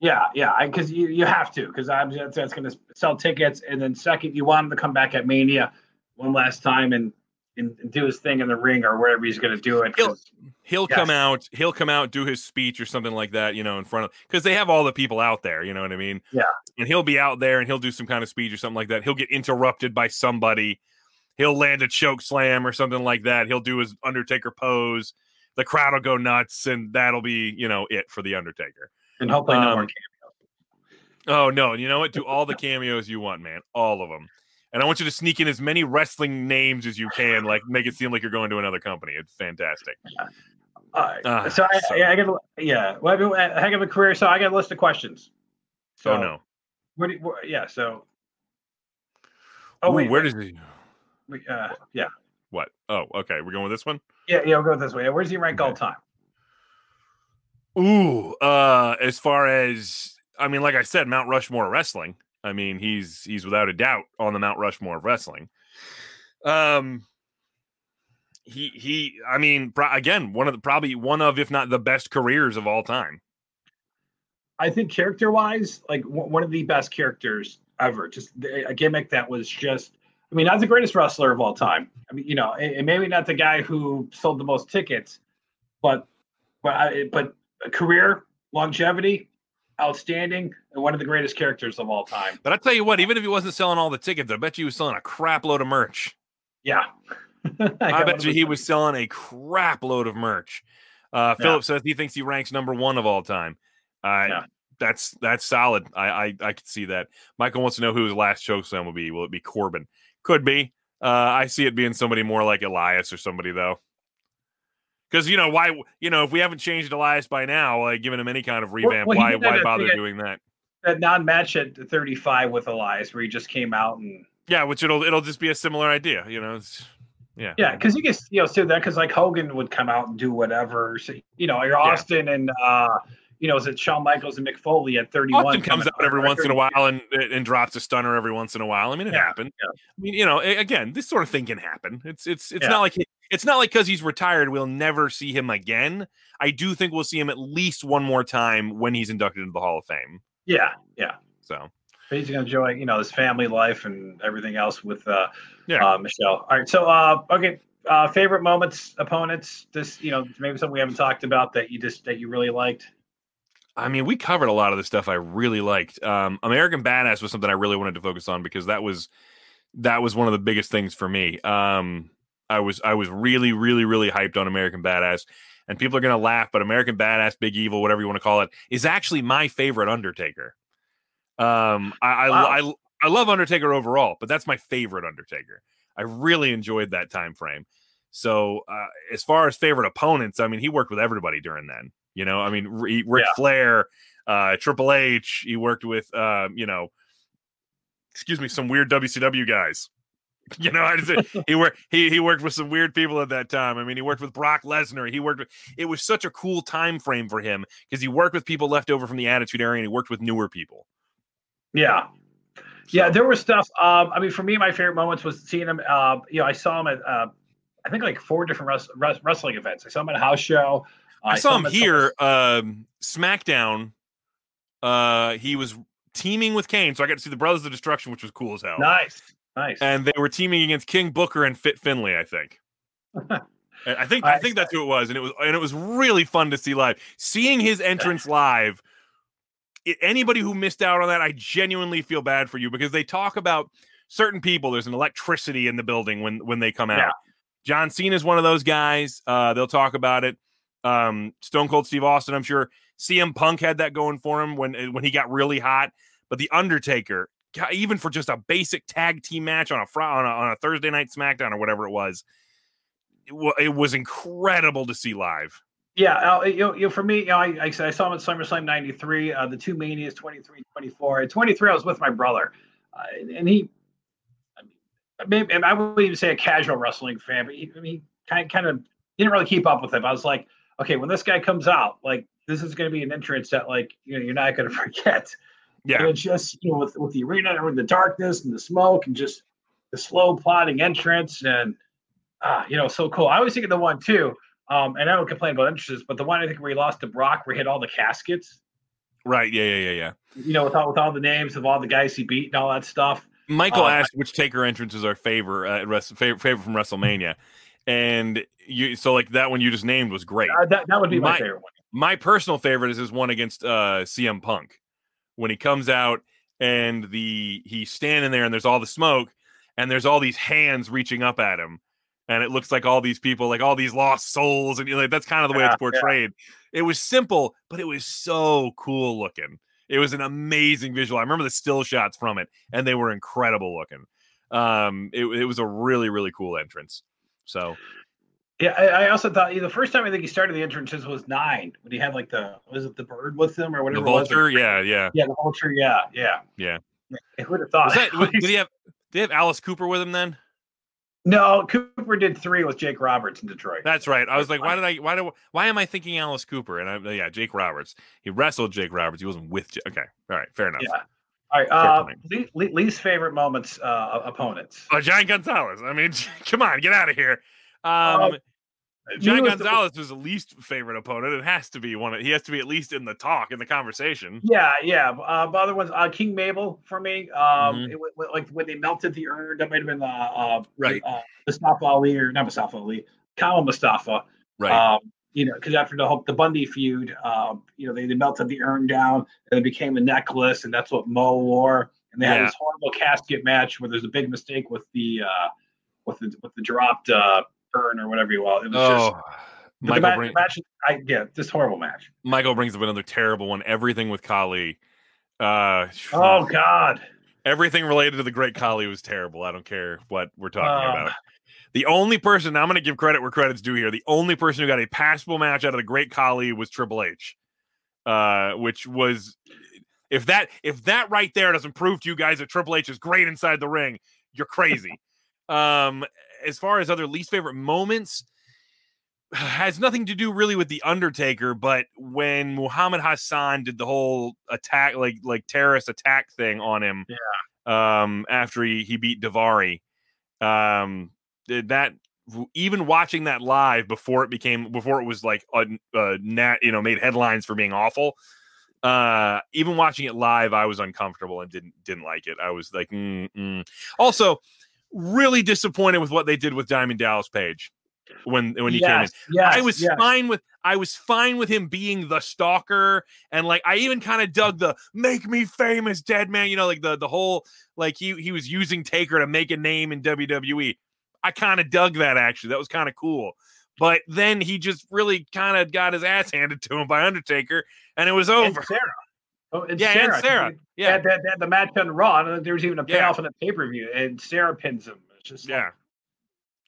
Yeah, yeah, because you, you have to because that's, that's going to sell tickets, and then second, you want him to come back at Mania one last time and and, and do his thing in the ring or wherever he's going to do it. 'cause- He'll Yes. come out. He'll come out, do his speech or something like that, you know, in front of because they have all the people out there. You know what I mean? Yeah. And he'll be out there and he'll do some kind of speech or something like that. He'll get interrupted by somebody. He'll land a choke slam or something like that. He'll do his Undertaker pose. The crowd will go nuts, and that'll be you know it for the Undertaker. and hopefully no Um, more. Oh no! And you know what? Do all the cameos you want, man. All of them. And I want you to sneak in as many wrestling names as you can, like make it seem like you're going to another company. It's fantastic. All right. Ah, so I, so- I, I got a- yeah. Well, I mean, a heck of a career. So I got a list of questions. So oh no! Where do where, yeah. So. Oh Oh wait. where does he? we- uh, yeah. What? Oh, okay. We're going with this one. Yeah. Yeah. We'll go this way. Where does he rank all time? Ooh, uh, as far as I mean, like I said, Mount Rushmore wrestling. I mean, he's he's without a doubt on the Mount Rushmore of wrestling. Um, he he. I mean, pro- again, one of the probably one of, if not the best careers of all time. I think character wise, like w- one of the best characters ever. Just the- a gimmick that was just. I mean, not the greatest wrestler of all time. I mean, you know, and, maybe not the guy who sold the most tickets, but but I, but career longevity, outstanding, and one of the greatest characters of all time. But I tell you what, even if he wasn't selling all the tickets, I bet you he was selling a crap load of merch. Yeah. <laughs> I bet you he was selling a crap load of merch. Uh, Yeah. Philip says he thinks he ranks number one of all time. Uh, Yeah. That's that's solid. I, I I could see that. Michael wants to know who his last chokeslam will be. Will it be Corbin? Could be. Uh, I see it being somebody more like Elias or somebody though, because you know why you know if we haven't changed Elias by now, like giving him any kind of revamp, well, why why bother at- doing that? That non-match at 35 with Elias, where he just came out and Yeah, which it'll it'll just be a similar idea, you know. It's, yeah, yeah, because you can you know see that because like Hogan would come out and do whatever. So, you know, your Austin and uh, you know, is it Shawn Michaels and Mick Foley at 31 Austin comes out every once in a while and and drops a stunner every once in a while. I mean, it Yeah, happens. yeah. I mean, you know, again, this sort of thing can happen. It's it's it's Yeah. not like he, it's not like because he's retired, we'll never see him again. I do think we'll see him at least one more time when he's inducted into the Hall of Fame. Yeah, yeah. So But he's gonna enjoy you know his family life and everything else with uh, Yeah. uh Michelle. All right, so uh, okay. Uh, favorite moments, opponents. This, you know, maybe something we haven't talked about that you just that you really liked. I mean, we covered a lot of the stuff I really liked. Um, American Badass was something I really wanted to focus on because that was that was one of the biggest things for me. Um, I was I was really really really hyped on American Badass, and people are gonna laugh, but American Badass, Big Evil, whatever you want to call it, is actually my favorite Undertaker. Um, I I, Wow. I I love Undertaker overall, but that's my favorite Undertaker. I really enjoyed that time frame. So uh, as far as favorite opponents, I mean, he worked with everybody during then. You know, I mean, Ric Yeah. Flair, uh, Triple H. He worked with, um, you know, excuse me, some weird WCW guys. <laughs> You know, I just, he worked he he worked with some weird people at that time. I mean, he worked with Brock Lesnar. He worked with it was such a cool time frame for him because he worked with people left over from the Attitude Era and he worked with newer people. Yeah, yeah. There was stuff. Um, I mean, for me, my favorite moments was seeing him. Uh, you know, I saw him at uh, I think like four different wrest- wrestling events. I saw him at a house show. Uh, I saw him at here, um, SmackDown. Uh, he was teaming with Kane, so I got to see the Brothers of Destruction, which was cool as hell. Nice, nice. And they were teaming against King Booker and Fit Finlay, I think. <laughs> I think I think that's who it was, and it was and it was really fun to see live. Seeing his entrance <laughs> live, anybody who missed out on that, I genuinely feel bad for you because they talk about certain people. There's an electricity in the building when when they come out. Yeah. John Cena is one of those guys. Uh, they'll talk about it. Um, Stone Cold Steve Austin, I'm sure. CM Punk had that going for him when when he got really hot. But the Undertaker, Even for just a basic tag team match on a Fri on a, on a Thursday night SmackDown or whatever it was, it, wa- it was incredible to see live. Yeah, uh, you, know, for me, you know, I, I, I saw him at SummerSlam '93. Uh, the two manias, 23, 24. At 23, I was with my brother, uh, and he, I mean, maybe, and I wouldn't even say a casual wrestling fan, but he, I mean, kind kind of didn't really keep up with him. I was like, okay, when this guy comes out, like this is going to be an entrance that, like, you know, you're not going <laughs> to forget. Yeah, And it's just you know with with the arena and the darkness and the smoke and just the slow plodding entrance and ah you know so cool. I always think of the one too. Um, and I don't complain about entrances, but the one I think where he lost to Brock, where he had all the caskets, right. Yeah, yeah, yeah, yeah. you know, with all with all the names of all the guys he beat and all that stuff. Michael Uh, asked which Taker entrance is our favor, uh, res- favorite, favorite from WrestleMania, and you so like that one you just named was great. Uh, that that would be my, My- favorite one. my personal favorite is his one against uh CM Punk when he comes out and the he's standing there and there's all the smoke and there's all these hands reaching up at him and it looks like all these people like all these lost souls and you know, like that's kind of the way Yeah, it's portrayed. It was simple, but it was so cool looking. It was an amazing visual. I remember the still shots from it and they were incredible looking. Um it, it was a really really cool entrance. So Yeah, I, I also thought you know, the first time I think he started the entrances was nine when he had like the was it the bird with him or whatever. was. vulture, yeah, yeah. Yeah, the vulture. Yeah, yeah, Yeah. Who would have thought? Was that, <laughs> did he have did he have Alice Cooper with him then? no, Cooper did three with Jake Roberts in Detroit. That's right. I was like, why did I? Why do? Why am I thinking Alice Cooper? And I, yeah, Jake Roberts. He wrestled Jake Roberts. He wasn't with. Jake. Okay, all right, fair enough. Yeah. All right. Uh, point. le- le- least favorite moments, uh, opponents. Oh, Giant Gonzalez. I mean, <laughs> come on, get out of here. Um, Uh, Giant you was the- Gonzalez was the least favorite opponent. It has to be one. Of, he has to be at least in the talk in the conversation. Yeah, yeah. Uh, but other ones, uh, King Mabel for me. Um, Mhm. it, like when they melted the urn, that might have been uh, uh, Right. uh, Mustafa Ali or not Mustafa Ali, Kama Mustafa. Right. Um, you know, because after the whole the Bundy feud, um, you know, they, they melted the urn down and it became a necklace, and that's what Mo wore. And they had this horrible casket match where there's a big mistake with the uh, with the with the dropped uh, urn or whatever you want. It was just oh, but the match, bring, the match. I yeah, this horrible match. Michael brings up another terrible one. Everything with Khali. Uh, Oh God. Everything related to the Great Khali was terrible. I don't care what we're talking Uh, about. The only person I'm going to give credit where credit's due here. The only person who got a passable match out of the Great Khali was Triple H, uh, which was if that if that right there doesn't prove to you guys that Triple H is great inside the ring, you're crazy. <laughs> um, as far as other least favorite moments, <sighs> has nothing to do really with the Undertaker, but when Muhammad Hassan did the whole attack, like like terrorist attack thing on him, yeah. um, after he he beat Daivari, um, that even watching that live before it became before it was like a, a nat, you know, made headlines for being awful. Uh, even watching it live, I was uncomfortable and didn't didn't like it. I was like, mm, mm. also really disappointed with what they did with Diamond Dallas Page when when he yes, came in. Yes, I was yes. fine with I was fine with him being the stalker and like I even kind of dug the make me famous dead man, you know, like the the whole like he he was using Taker to make a name in WWE. I kind of dug that actually. That was kind of cool. But then he just really kind of got his ass handed to him by Undertaker and it was over. And Sarah. Oh, and yeah, Sarah. and Sarah. Yeah. That, that, that, the match on Raw, and there was even a Yeah. payoff in the pay per view, and Sarah pins him. It's just Yeah. Like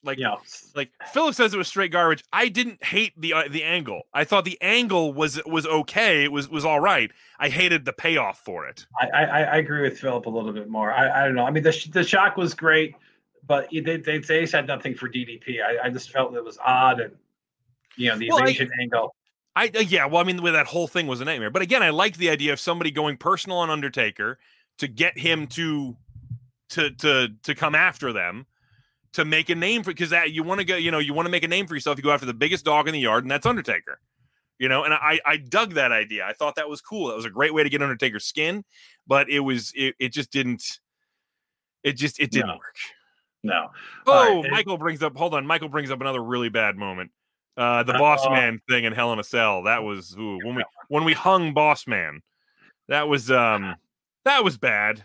like, you know, like Philip says it was straight garbage. I didn't hate the uh, the angle. I thought the angle was was okay. It was was all right. I hated the payoff for it. I, I, I agree with Philip a little bit more. I, I don't know. I mean, the, the shock was great, but they, they, they said nothing for DDP. I, I just felt it was odd and, you know, the Well, I- angle. I uh, yeah, well, I mean, with that whole thing was a nightmare. But again, I liked the idea of somebody going personal on Undertaker to get him to to to to come after them to make a name for because that you want to go, you know, you want to make a name for yourself. You go after the biggest dog in the yard, and that's Undertaker. You know, and I I dug that idea. I thought that was cool. That was a great way to get Undertaker's skin, but it was it, it just didn't it just it didn't No. work. No. Oh, right. Michael brings up. Hold on, Michael brings up another really bad moment. Uh, the Boss Uh-oh. Man thing in Hell in a Cell. That was ooh, when we when we hung Boss Man. That was um that was bad.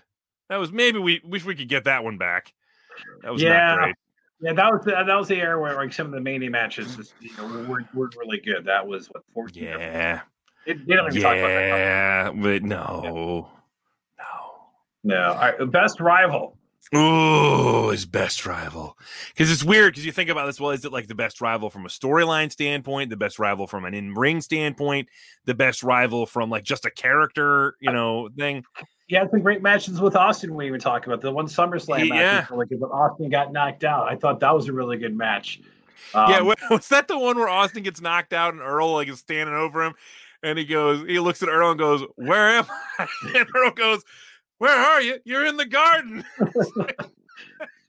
That was maybe we wish we could get that one back. That was Yeah. not great. Yeah, that was the, that was the era where like some of the mania matches you know, were, were really good. That was what 14. Yeah, They, they don't even talk about that. yeah, but no, No. All right, best rival. Ooh, his best rival. Because it's weird because you think about this. Well, is it like the best rival from a storyline standpoint, the best rival from an in-ring standpoint, the best rival from like just a character, you know, thing? He had some great matches with Austin. We even talked about the one SummerSlam match, yeah. was really good, but Austin got knocked out. I thought that was a really good match. yeah, Um, wa- <laughs> was that the one where Austin gets knocked out and Earl like is standing over him, and he goes, he looks at Earl and goes, "Where am I?" <laughs> And Earl goes, "Where are you? You're in the garden." <laughs>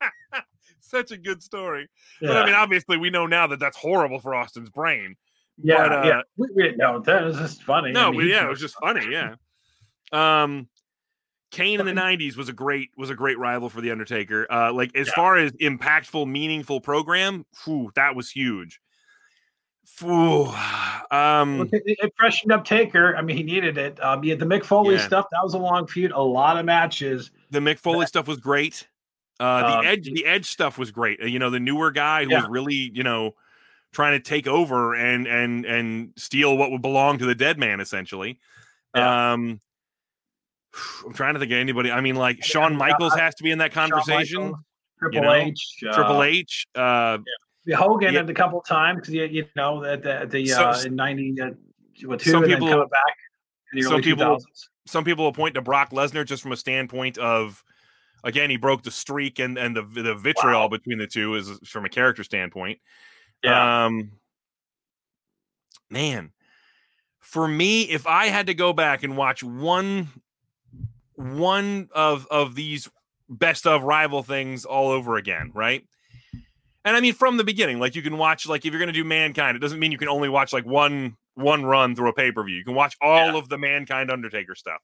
<laughs> Such a good story. But I mean, obviously, we know now that that's horrible for Austin's brain. yeah, but, uh, yeah. We, we didn't know that. It was just funny. No, I mean, yeah, it was just funny. Yeah. Um, Kane in the '90s was a great was a great rival for the Undertaker. Uh, like as Yeah. far as impactful, meaningful program, phew, that was huge. Phew, um, It, freshened up Taker. I mean, he needed it. Um, yeah, the Mick Foley Yeah. stuff that was a long feud, a lot of matches. the Mick Foley stuff was great. Uh, the Um, edge, the edge stuff was great. Uh, You know, the newer guy who was really, you know, trying to take over and and and steal what would belong to the dead man, essentially. Yeah. Um, <sighs> I'm trying to think of anybody. I mean, like Shawn Michaels has to be in that conversation. Triple know, H, uh, Triple H. Uh, Hogan Yeah. a couple times because you, you know at the, at the So- uh, in ninety uh, with two some people- coming back some people- thousands. some people will point to Brock Lesnar just from a standpoint of, again, he broke the streak and and the the vitriol Wow. between the two is from a character standpoint. Yeah, Um, man, for me, if I had to go back and watch one one of of these best of rival things all over again, right? And I mean from the beginning, like you can watch like if you're gonna do mankind, it doesn't mean you can only watch like one one run through a pay-per-view. You can watch all Yeah. of the mankind Undertaker stuff.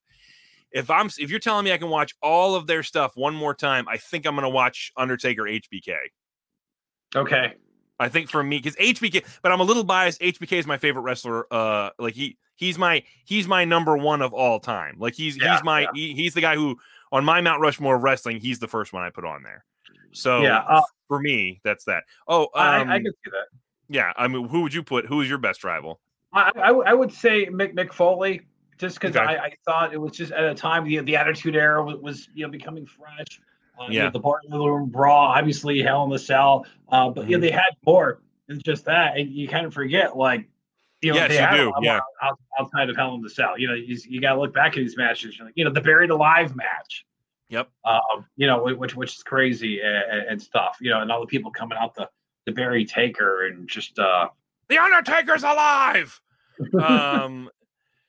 If I'm if you're telling me I can watch all of their stuff one more time, I think I'm gonna watch Undertaker HBK. okay. I think for me, because HBK, but I'm a little biased. HBK is my favorite wrestler. Uh, like he he's my he's my number one of all time. Like he's Yeah, he's my yeah. he, he's the guy who on my Mount Rushmore of wrestling, he's the first one I put on there. So yeah, uh, for me, that's that. Oh, I, um, I can see that. yeah. I mean, who would you put? Who is your best rival? I, I, I would say Mick, Mick Foley just because Okay. I, I thought it was just at a time the the Attitude Era was, was you know becoming fresh. Uh, you know, the Boiler Room Brawl, obviously Hell in the Cell, uh, but Mm-hmm. you know, they had more than just that, and you kind of forget like. You know, Yes, they you had do, yeah. outside of Hell in the Cell. You know, you, you got to look back at these matches. You're like, you know, the Buried Alive match. Yep. Um, you know, which which is crazy and, and stuff. You know, and all the people coming out the the Barry Taker and just uh The Undertaker's alive. Um,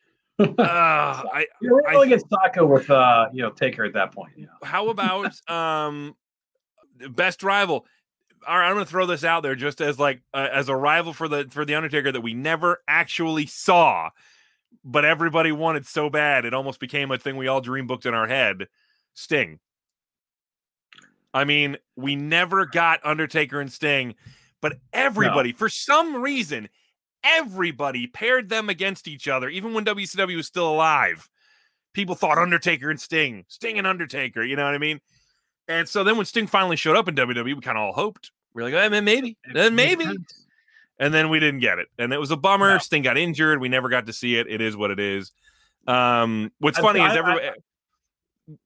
<laughs> uh, I you know, I- really get Saka with uh you know Taker at that point. You know. how about <laughs> um best rival all right i'm gonna throw this out there just as like uh, as a rival for the for the undertaker that we never actually saw but everybody wanted so bad it almost became a thing we all dream booked in our head sting i mean we never got undertaker and sting but everybody for some reason everybody paired them against each other even when wcw was still alive people thought undertaker and sting sting and undertaker you know what i mean and so then when Sting finally showed up in WWE, we kind of all hoped. We are like, oh, man, maybe, then maybe. And then we didn't get it. And it was a bummer. No. Sting got injured. We never got to see it. It is what it is. Um, what's I- funny I- is everybody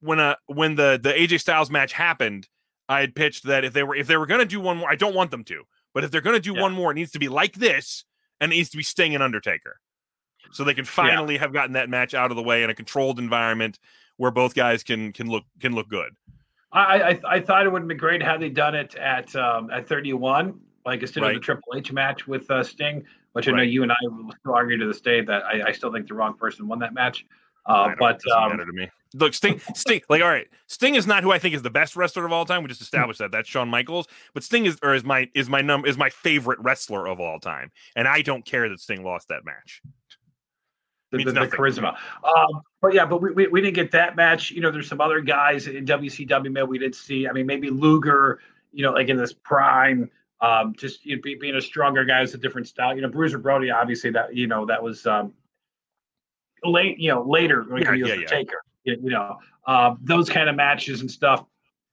when uh when the the AJ Styles match happened, I had pitched that if they were if they were gonna do one more, I don't want them to, but if they're gonna do Yeah. one more, it needs to be like this, and it needs to be Sting and Undertaker. So they can finally have gotten that match out of the way in a controlled environment where both guys can can look can look good. I, I I thought it would have been great had they done it at um, at 31, like instead of Right. the Triple H match with uh, Sting, which I know you and I will still argue to this day that I, I still think the wrong person won that match. Uh, but um, matter to me. Look, Sting, Sting, like all right, Sting is not who I think is the best wrestler of all time. We just established that. That's Shawn Michaels, but Sting is or is my is my number is my favorite wrestler of all time, and I don't care that Sting lost that match. the, the, the charisma. Um, but yeah, but we, we, we didn't get that match. You know, there's some other guys in WCW maybe we didn't see. I mean, maybe Luger, you know, like in this prime, um, just you know, be, being a stronger guy is a different style. You know, Bruiser Brody, obviously that you know that was um, late. You know, later when Yeah, yeah, the yeah. Taker. You, know, um, those kind of matches and stuff.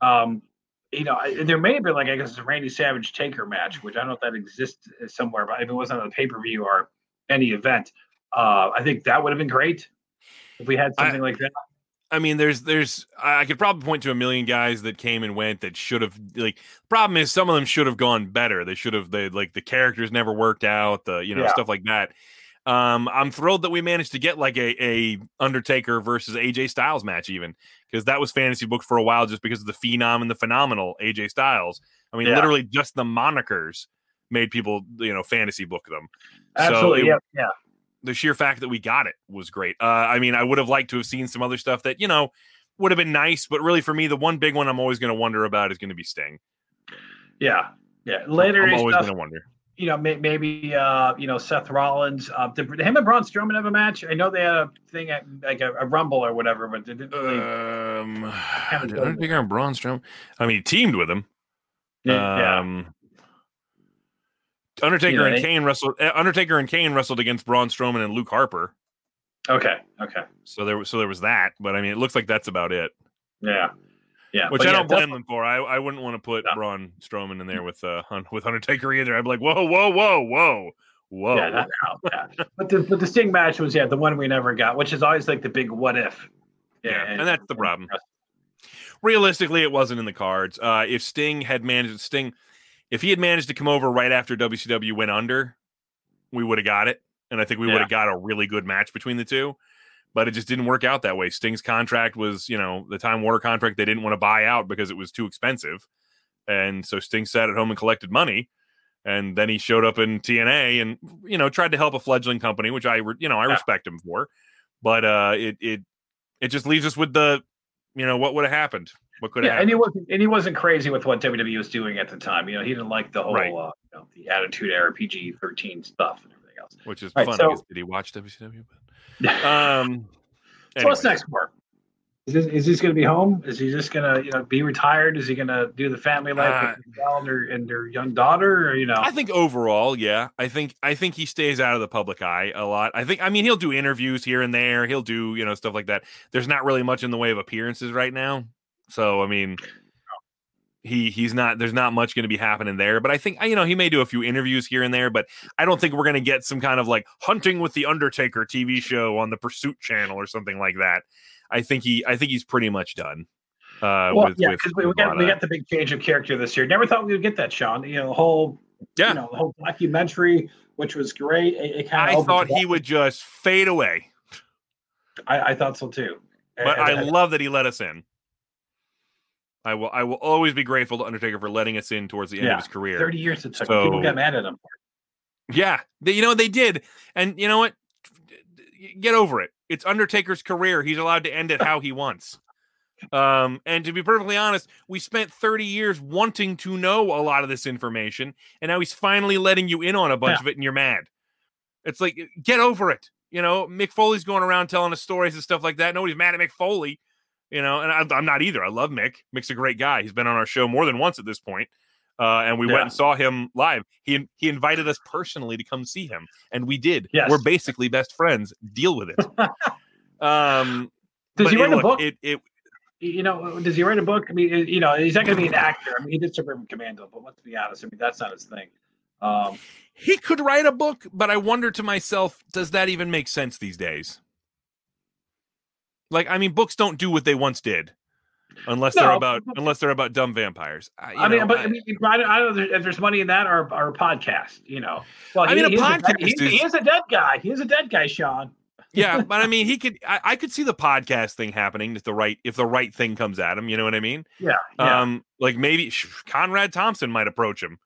Um, you know, I- there may have been like I guess a Randy Savage Taker match, which I don't know if that exists somewhere, but if it wasn't on the pay per view or any event, uh, I think that would have been great if we had I- something like that. I mean, there's there's I I could probably point to a million guys that came and went that should have like. Problem is, some of them should have gone better. They should have they like the characters never worked out. The you know Yeah. stuff like that. Um, I'm thrilled that we managed to get like a a Undertaker versus AJ Styles match even because that was fantasy booked for a while just because of the phenom and the phenomenal AJ Styles. I mean, Yeah. literally just the monikers made people you know fantasy book them. Absolutely, it- yeah, yeah. the sheer fact that we got it was great. Uh, I mean, I would have liked to have seen some other stuff that you know would have been nice, but really for me, the one big one I'm always going to wonder about is going to be Sting. Yeah, yeah. Later I'm always going to wonder. You know, may, maybe uh, you know Seth Rollins. Uh, did him and Braun Strowman have a match? I know they had a thing at like a, a Rumble or whatever, but they didn't really. Um, <sighs> did done Undertaker and Braun Strowman. I mean, he teamed with him. yeah, Um, Undertaker You know, and they- Kane wrestled. uh, Undertaker and Kane wrestled against Braun Strowman and Luke Harper. okay, okay, So there, was so there was that. But I mean, it looks like that's about it. yeah, yeah. Which I yeah, don't blame definitely- them for. I, I wouldn't want to put No. Braun Strowman in there with uh Hun- with Undertaker either. I'd be like, whoa, whoa, whoa, whoa, whoa. Yeah, not now, yeah. <laughs> But the but the Sting match was yeah the one we never got, which is always like the big what if. Yeah, and that's the problem. Realistically, it wasn't in the cards. Uh, if Sting had managed Sting, if he had managed to come over right after WCW went under, we would have got it, and I think we Yeah. would have got a really good match between the two. But it just didn't work out that way. Sting's contract was, you know, the Time Warner contract they didn't want to buy out because it was too expensive, and so Sting sat at home and collected money. And then he showed up in TNA and you know tried to help a fledgling company, which I you know I Yeah. respect him for. But uh, it it it just leaves us with the you know what would have happened what could have Yeah, and happened he wasn't and he wasn't crazy with what WWE was doing at the time. You know, he didn't like the whole Right. uh, you know, the Attitude Era PG thirteen stuff and everything else. which is Right, fun so- did he watch wcw but, <laughs> um So what's next for? Is this, is he going to be home? Is he just going to you know be retired? Is he going to do the family life Uh, with Michelle and their, and their young daughter? Or you know, I think overall, yeah. I think I think he stays out of the public eye a lot. I think I mean he'll do interviews here and there. He'll do, you know, stuff like that. There's not really much in the way of appearances right now. So I mean he he's not there's not much going to be happening there but i think you know he may do a few interviews here and there but i don't think we're going to get some kind of like hunting with the undertaker tv show on the pursuit channel or something like that i think he i think he's pretty much done uh well, with, yeah, with, because we, we got we got the big change of character this year. Never thought we would get that, Sean. You know, the whole yeah you know the whole documentary, which was great. It, it i thought he would just fade away I, I thought so too. but And- i and- love that he let us in i will i will always be grateful to undertaker for letting us in towards the end Yeah, of his career thirty years it took. So- People got mad at him. Yeah, they, you know they did, and you know what? Get over it. It's Undertaker's career. He's allowed to end it how he wants. Um, and to be perfectly honest, we spent 30 years wanting to know a lot of this information, and now he's finally letting you in on a bunch Yeah. of it, and you're mad. It's like get over it. You know, Mick Foley's going around telling us stories and stuff like that. Nobody's mad at Mick Foley. You know, and I'm, I'm not either. I love Mick. Mick's a great guy. He's been on our show more than once at this point. Uh, and we Yeah. went and saw him live. He he invited us personally to come see him, and we did. Yes. We're basically best friends. Deal with it. <laughs> um, Does he it- write a book? It, it you know, does he write a book? I mean, you know, he's not going to be an actor. I mean, he did Suburban Commando, but let's be honest. I mean, that's not his thing. Um, he could write a book, but I wonder to myself, does that even make sense these days? Like, I mean, books don't do what they once did, unless they're about but- unless they're about dumb vampires. I, I mean, know, but I- I mean, I don't, know if there's money in that or, or a podcast. You know, well, I mean, a he's podcast he, is- he is a dead guy. He is a dead guy, Sean. yeah, <laughs> but I mean, he could. I, I could see the podcast thing happening if the right if the right thing comes at him. You know what I mean? Yeah, yeah. Um, like maybe Conrad Thompson might approach him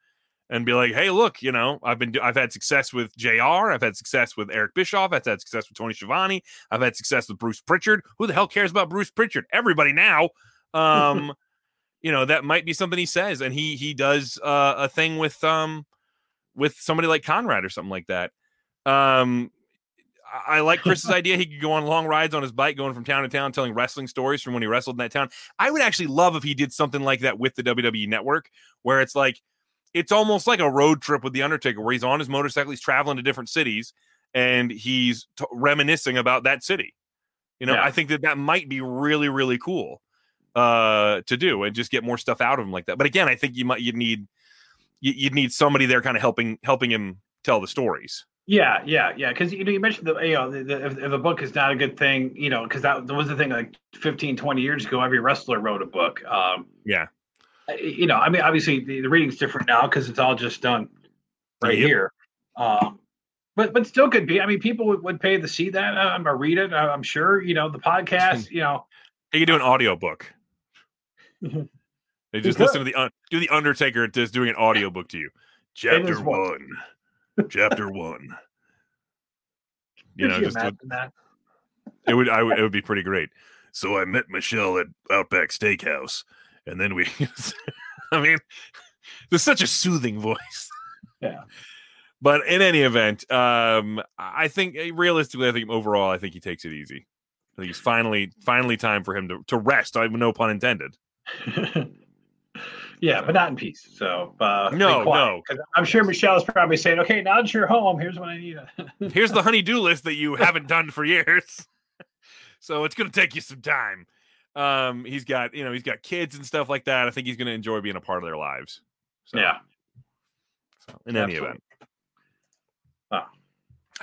and be like, "Hey, look, you know, I've been I've had success with Jr. I've had success with Eric Bischoff. I've had success with Tony Schiavone. I've had success with Bruce Pritchard. Who the hell cares about Bruce Pritchard? Everybody now." Um, <laughs> you know, that might be something he says, and he he does uh, a thing with um with somebody like Conrad or something like that. Um, I I like Chris's <laughs> idea. He could go on long rides on his bike, going from town to town, telling wrestling stories from when he wrestled in that town. I would actually love if he did something like that with the WWE Network, where it's like it's almost like a road trip with the Undertaker, where he's on his motorcycle, he's traveling to different cities, and he's t- reminiscing about that city. You know, Yeah. I think that that might be really, really cool uh, to do, and just get more stuff out of him like that. But again, I think you might you'd need you- you'd need somebody there, kind of helping helping him tell the stories. Yeah, yeah, yeah. Because you know, you mentioned the you know, the, the, if, if a book is not a good thing, you know, because that, that was the thing like 15, 20 years ago. Every wrestler wrote a book. Um, Yeah. You know, I mean, obviously the, the reading's different now because it's all just done right Yep. here. Um, but but still could be. I mean, people would, would pay to see that uh, or read it. uh, I'm sure. You know, the podcast. You know, He could do an audiobook. <laughs> Mhm. They just listen to the do the Undertaker just doing an audiobook to you. Chapter one. <laughs> Chapter one. You could know, you just imagine that? it would I would it would be pretty great. So I met Michelle at Outback Steakhouse, and then we. <laughs> I mean, there's such a soothing voice. Yeah. But in any event, um, I think eh, realistically, I think overall, I think he takes it easy. I think he's finally finally time for him to, to rest. I no pun intended. <laughs> yeah, but not in peace. So uh, No, quiet, I'm sure Michelle's probably saying, "Okay, now that you're home, here's what I need." Here's the honey-do list that you <laughs> haven't done for years. so it's going to take you some time. Um, he's got, you know, he's got kids and stuff like that. I think he's going to enjoy being a part of their lives. So, yeah. so in any Absolutely. event, Oh. I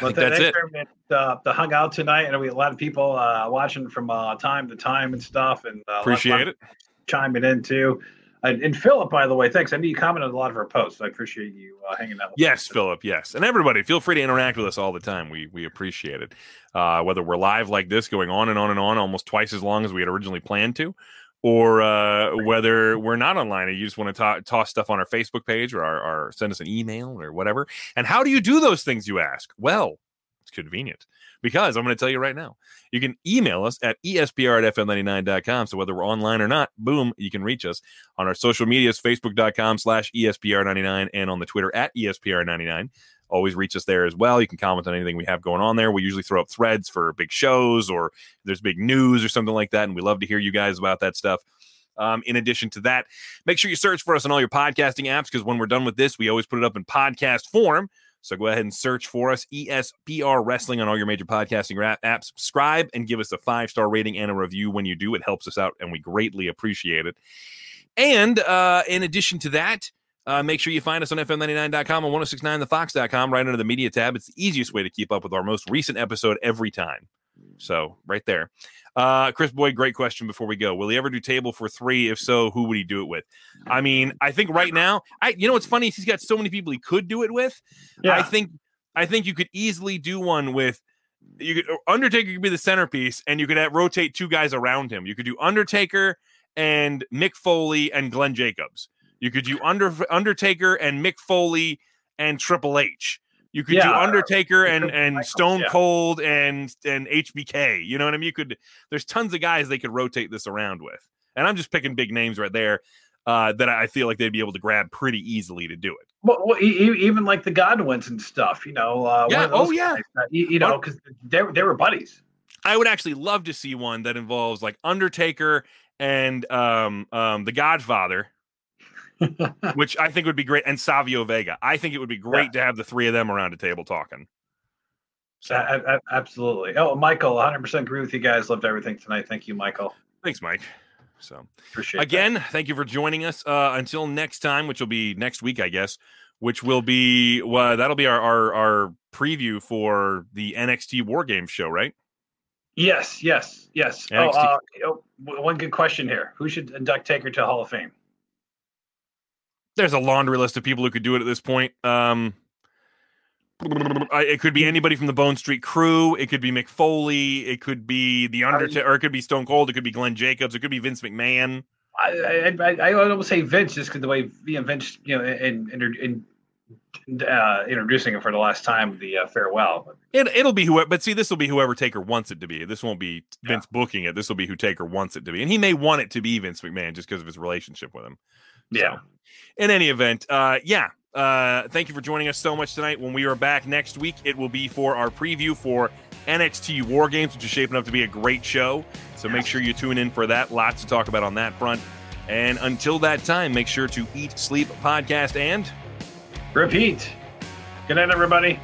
Well, think th- that's it. for everyone that, uh, that hung out tonight, and we had a lot of people uh, watching from uh, time to time and stuff, and uh, Appreciate it. chiming in too. And, Philip, by the way, thanks. I know you commented on a lot of our posts. I appreciate you uh, hanging out. with Yes. Philip. Yes, and everybody, feel free to interact with us all the time. We we appreciate it. Uh, whether we're live like this, going on and on and on, almost twice as long as we had originally planned to, or uh, whether we're not online and you just want to toss stuff on our Facebook page or, our, or send us an email or whatever. And how do you do those things? You ask. Well, convenient because I'm going to tell you right now. You can email us at espr at fm99.com. So whether we're online or not, boom, you can reach us on our social medias, facebook.com slash E espr99 and on the Twitter at E espr99. Always reach us there as well. You can comment on anything we have going on there. We usually throw up threads for big shows or there's big news or something like that. And we love to hear you guys about that stuff. Um, in addition to that, make sure you search for us on all your podcasting apps because when we're done with this, we always put it up in podcast form. So go ahead and search for us, ESPR Wrestling, on all your major podcasting apps. Subscribe and give us a five star rating and a review when you do. It helps us out and we greatly appreciate it. And uh, in addition to that, uh, make sure you find us on FM99.com and 1069thefox.com right under the media tab. It's the easiest way to keep up with our most recent episode every time. So, right there. Uh, Chris Boyd, great question before we go. Will he ever do table for three? If so, who would he do it with? I mean, I think right now, I you know what's funny? is He's got so many people he could do it with. Yeah. I think I think you could easily do one with you could Undertaker could be the centerpiece, and you could have, rotate two guys around him. You could do Undertaker and Mick Foley and Glenn Jacobs. You could do Under Undertaker and Mick Foley and Triple H. You could yeah, do Undertaker and and Stone yeah. Cold and and HBK. You know what I mean? You could. There's tons of guys they could rotate this around with, and I'm just picking big names right there uh, that I feel like they'd be able to grab pretty easily to do it. Well, well even like the Godwins and stuff, you know. Uh, yeah. Oh, yeah. You, you know, because they they were buddies. I would actually love to see one that involves like Undertaker and um um the Godfather. Which I think would be great, and Savio Vega. I think it would be great yeah. to have the three of them around a table talking. So. absolutely. Oh, Michael, 100% agree with you guys. Loved everything tonight. Thank you, Michael. Thanks, Mike. So appreciate again, that. thank you for joining us. Uh, until next time, which will be next week, I guess. Which will be well, that'll be our, our our preview for the NXT War Games show, right? Yes, yes, yes. Oh, uh, oh, one good question here: Who should induct Taker to Hall of Fame? There's a laundry list of people who could do it at this point. Um, it could be anybody from the Bone Street Krew. It could be Mick Foley. It could be the Undertaker, or it could be Stone Cold. It could be Glenn Jacobs. It could be Vince McMahon. I I, I, I almost say Vince just because the way you know, Vince, you know, in in, in uh, introducing him for the last time, the uh, farewell. It it'll be whoever, but see, this will be whoever Taker wants it to be. This won't be Vince yeah. booking it. This will be who Taker wants it to be, and he may want it to be Vince McMahon just because of his relationship with him. Yeah. So, in any event, uh, yeah, uh, thank you for joining us so much tonight. When we are back next week, it will be for our preview for NXT War Games, which is shaping up to be a great show. So make sure you tune in for that. Lots to talk about on that front. And until that time, make sure to eat, sleep, podcast, and repeat. Good night, everybody.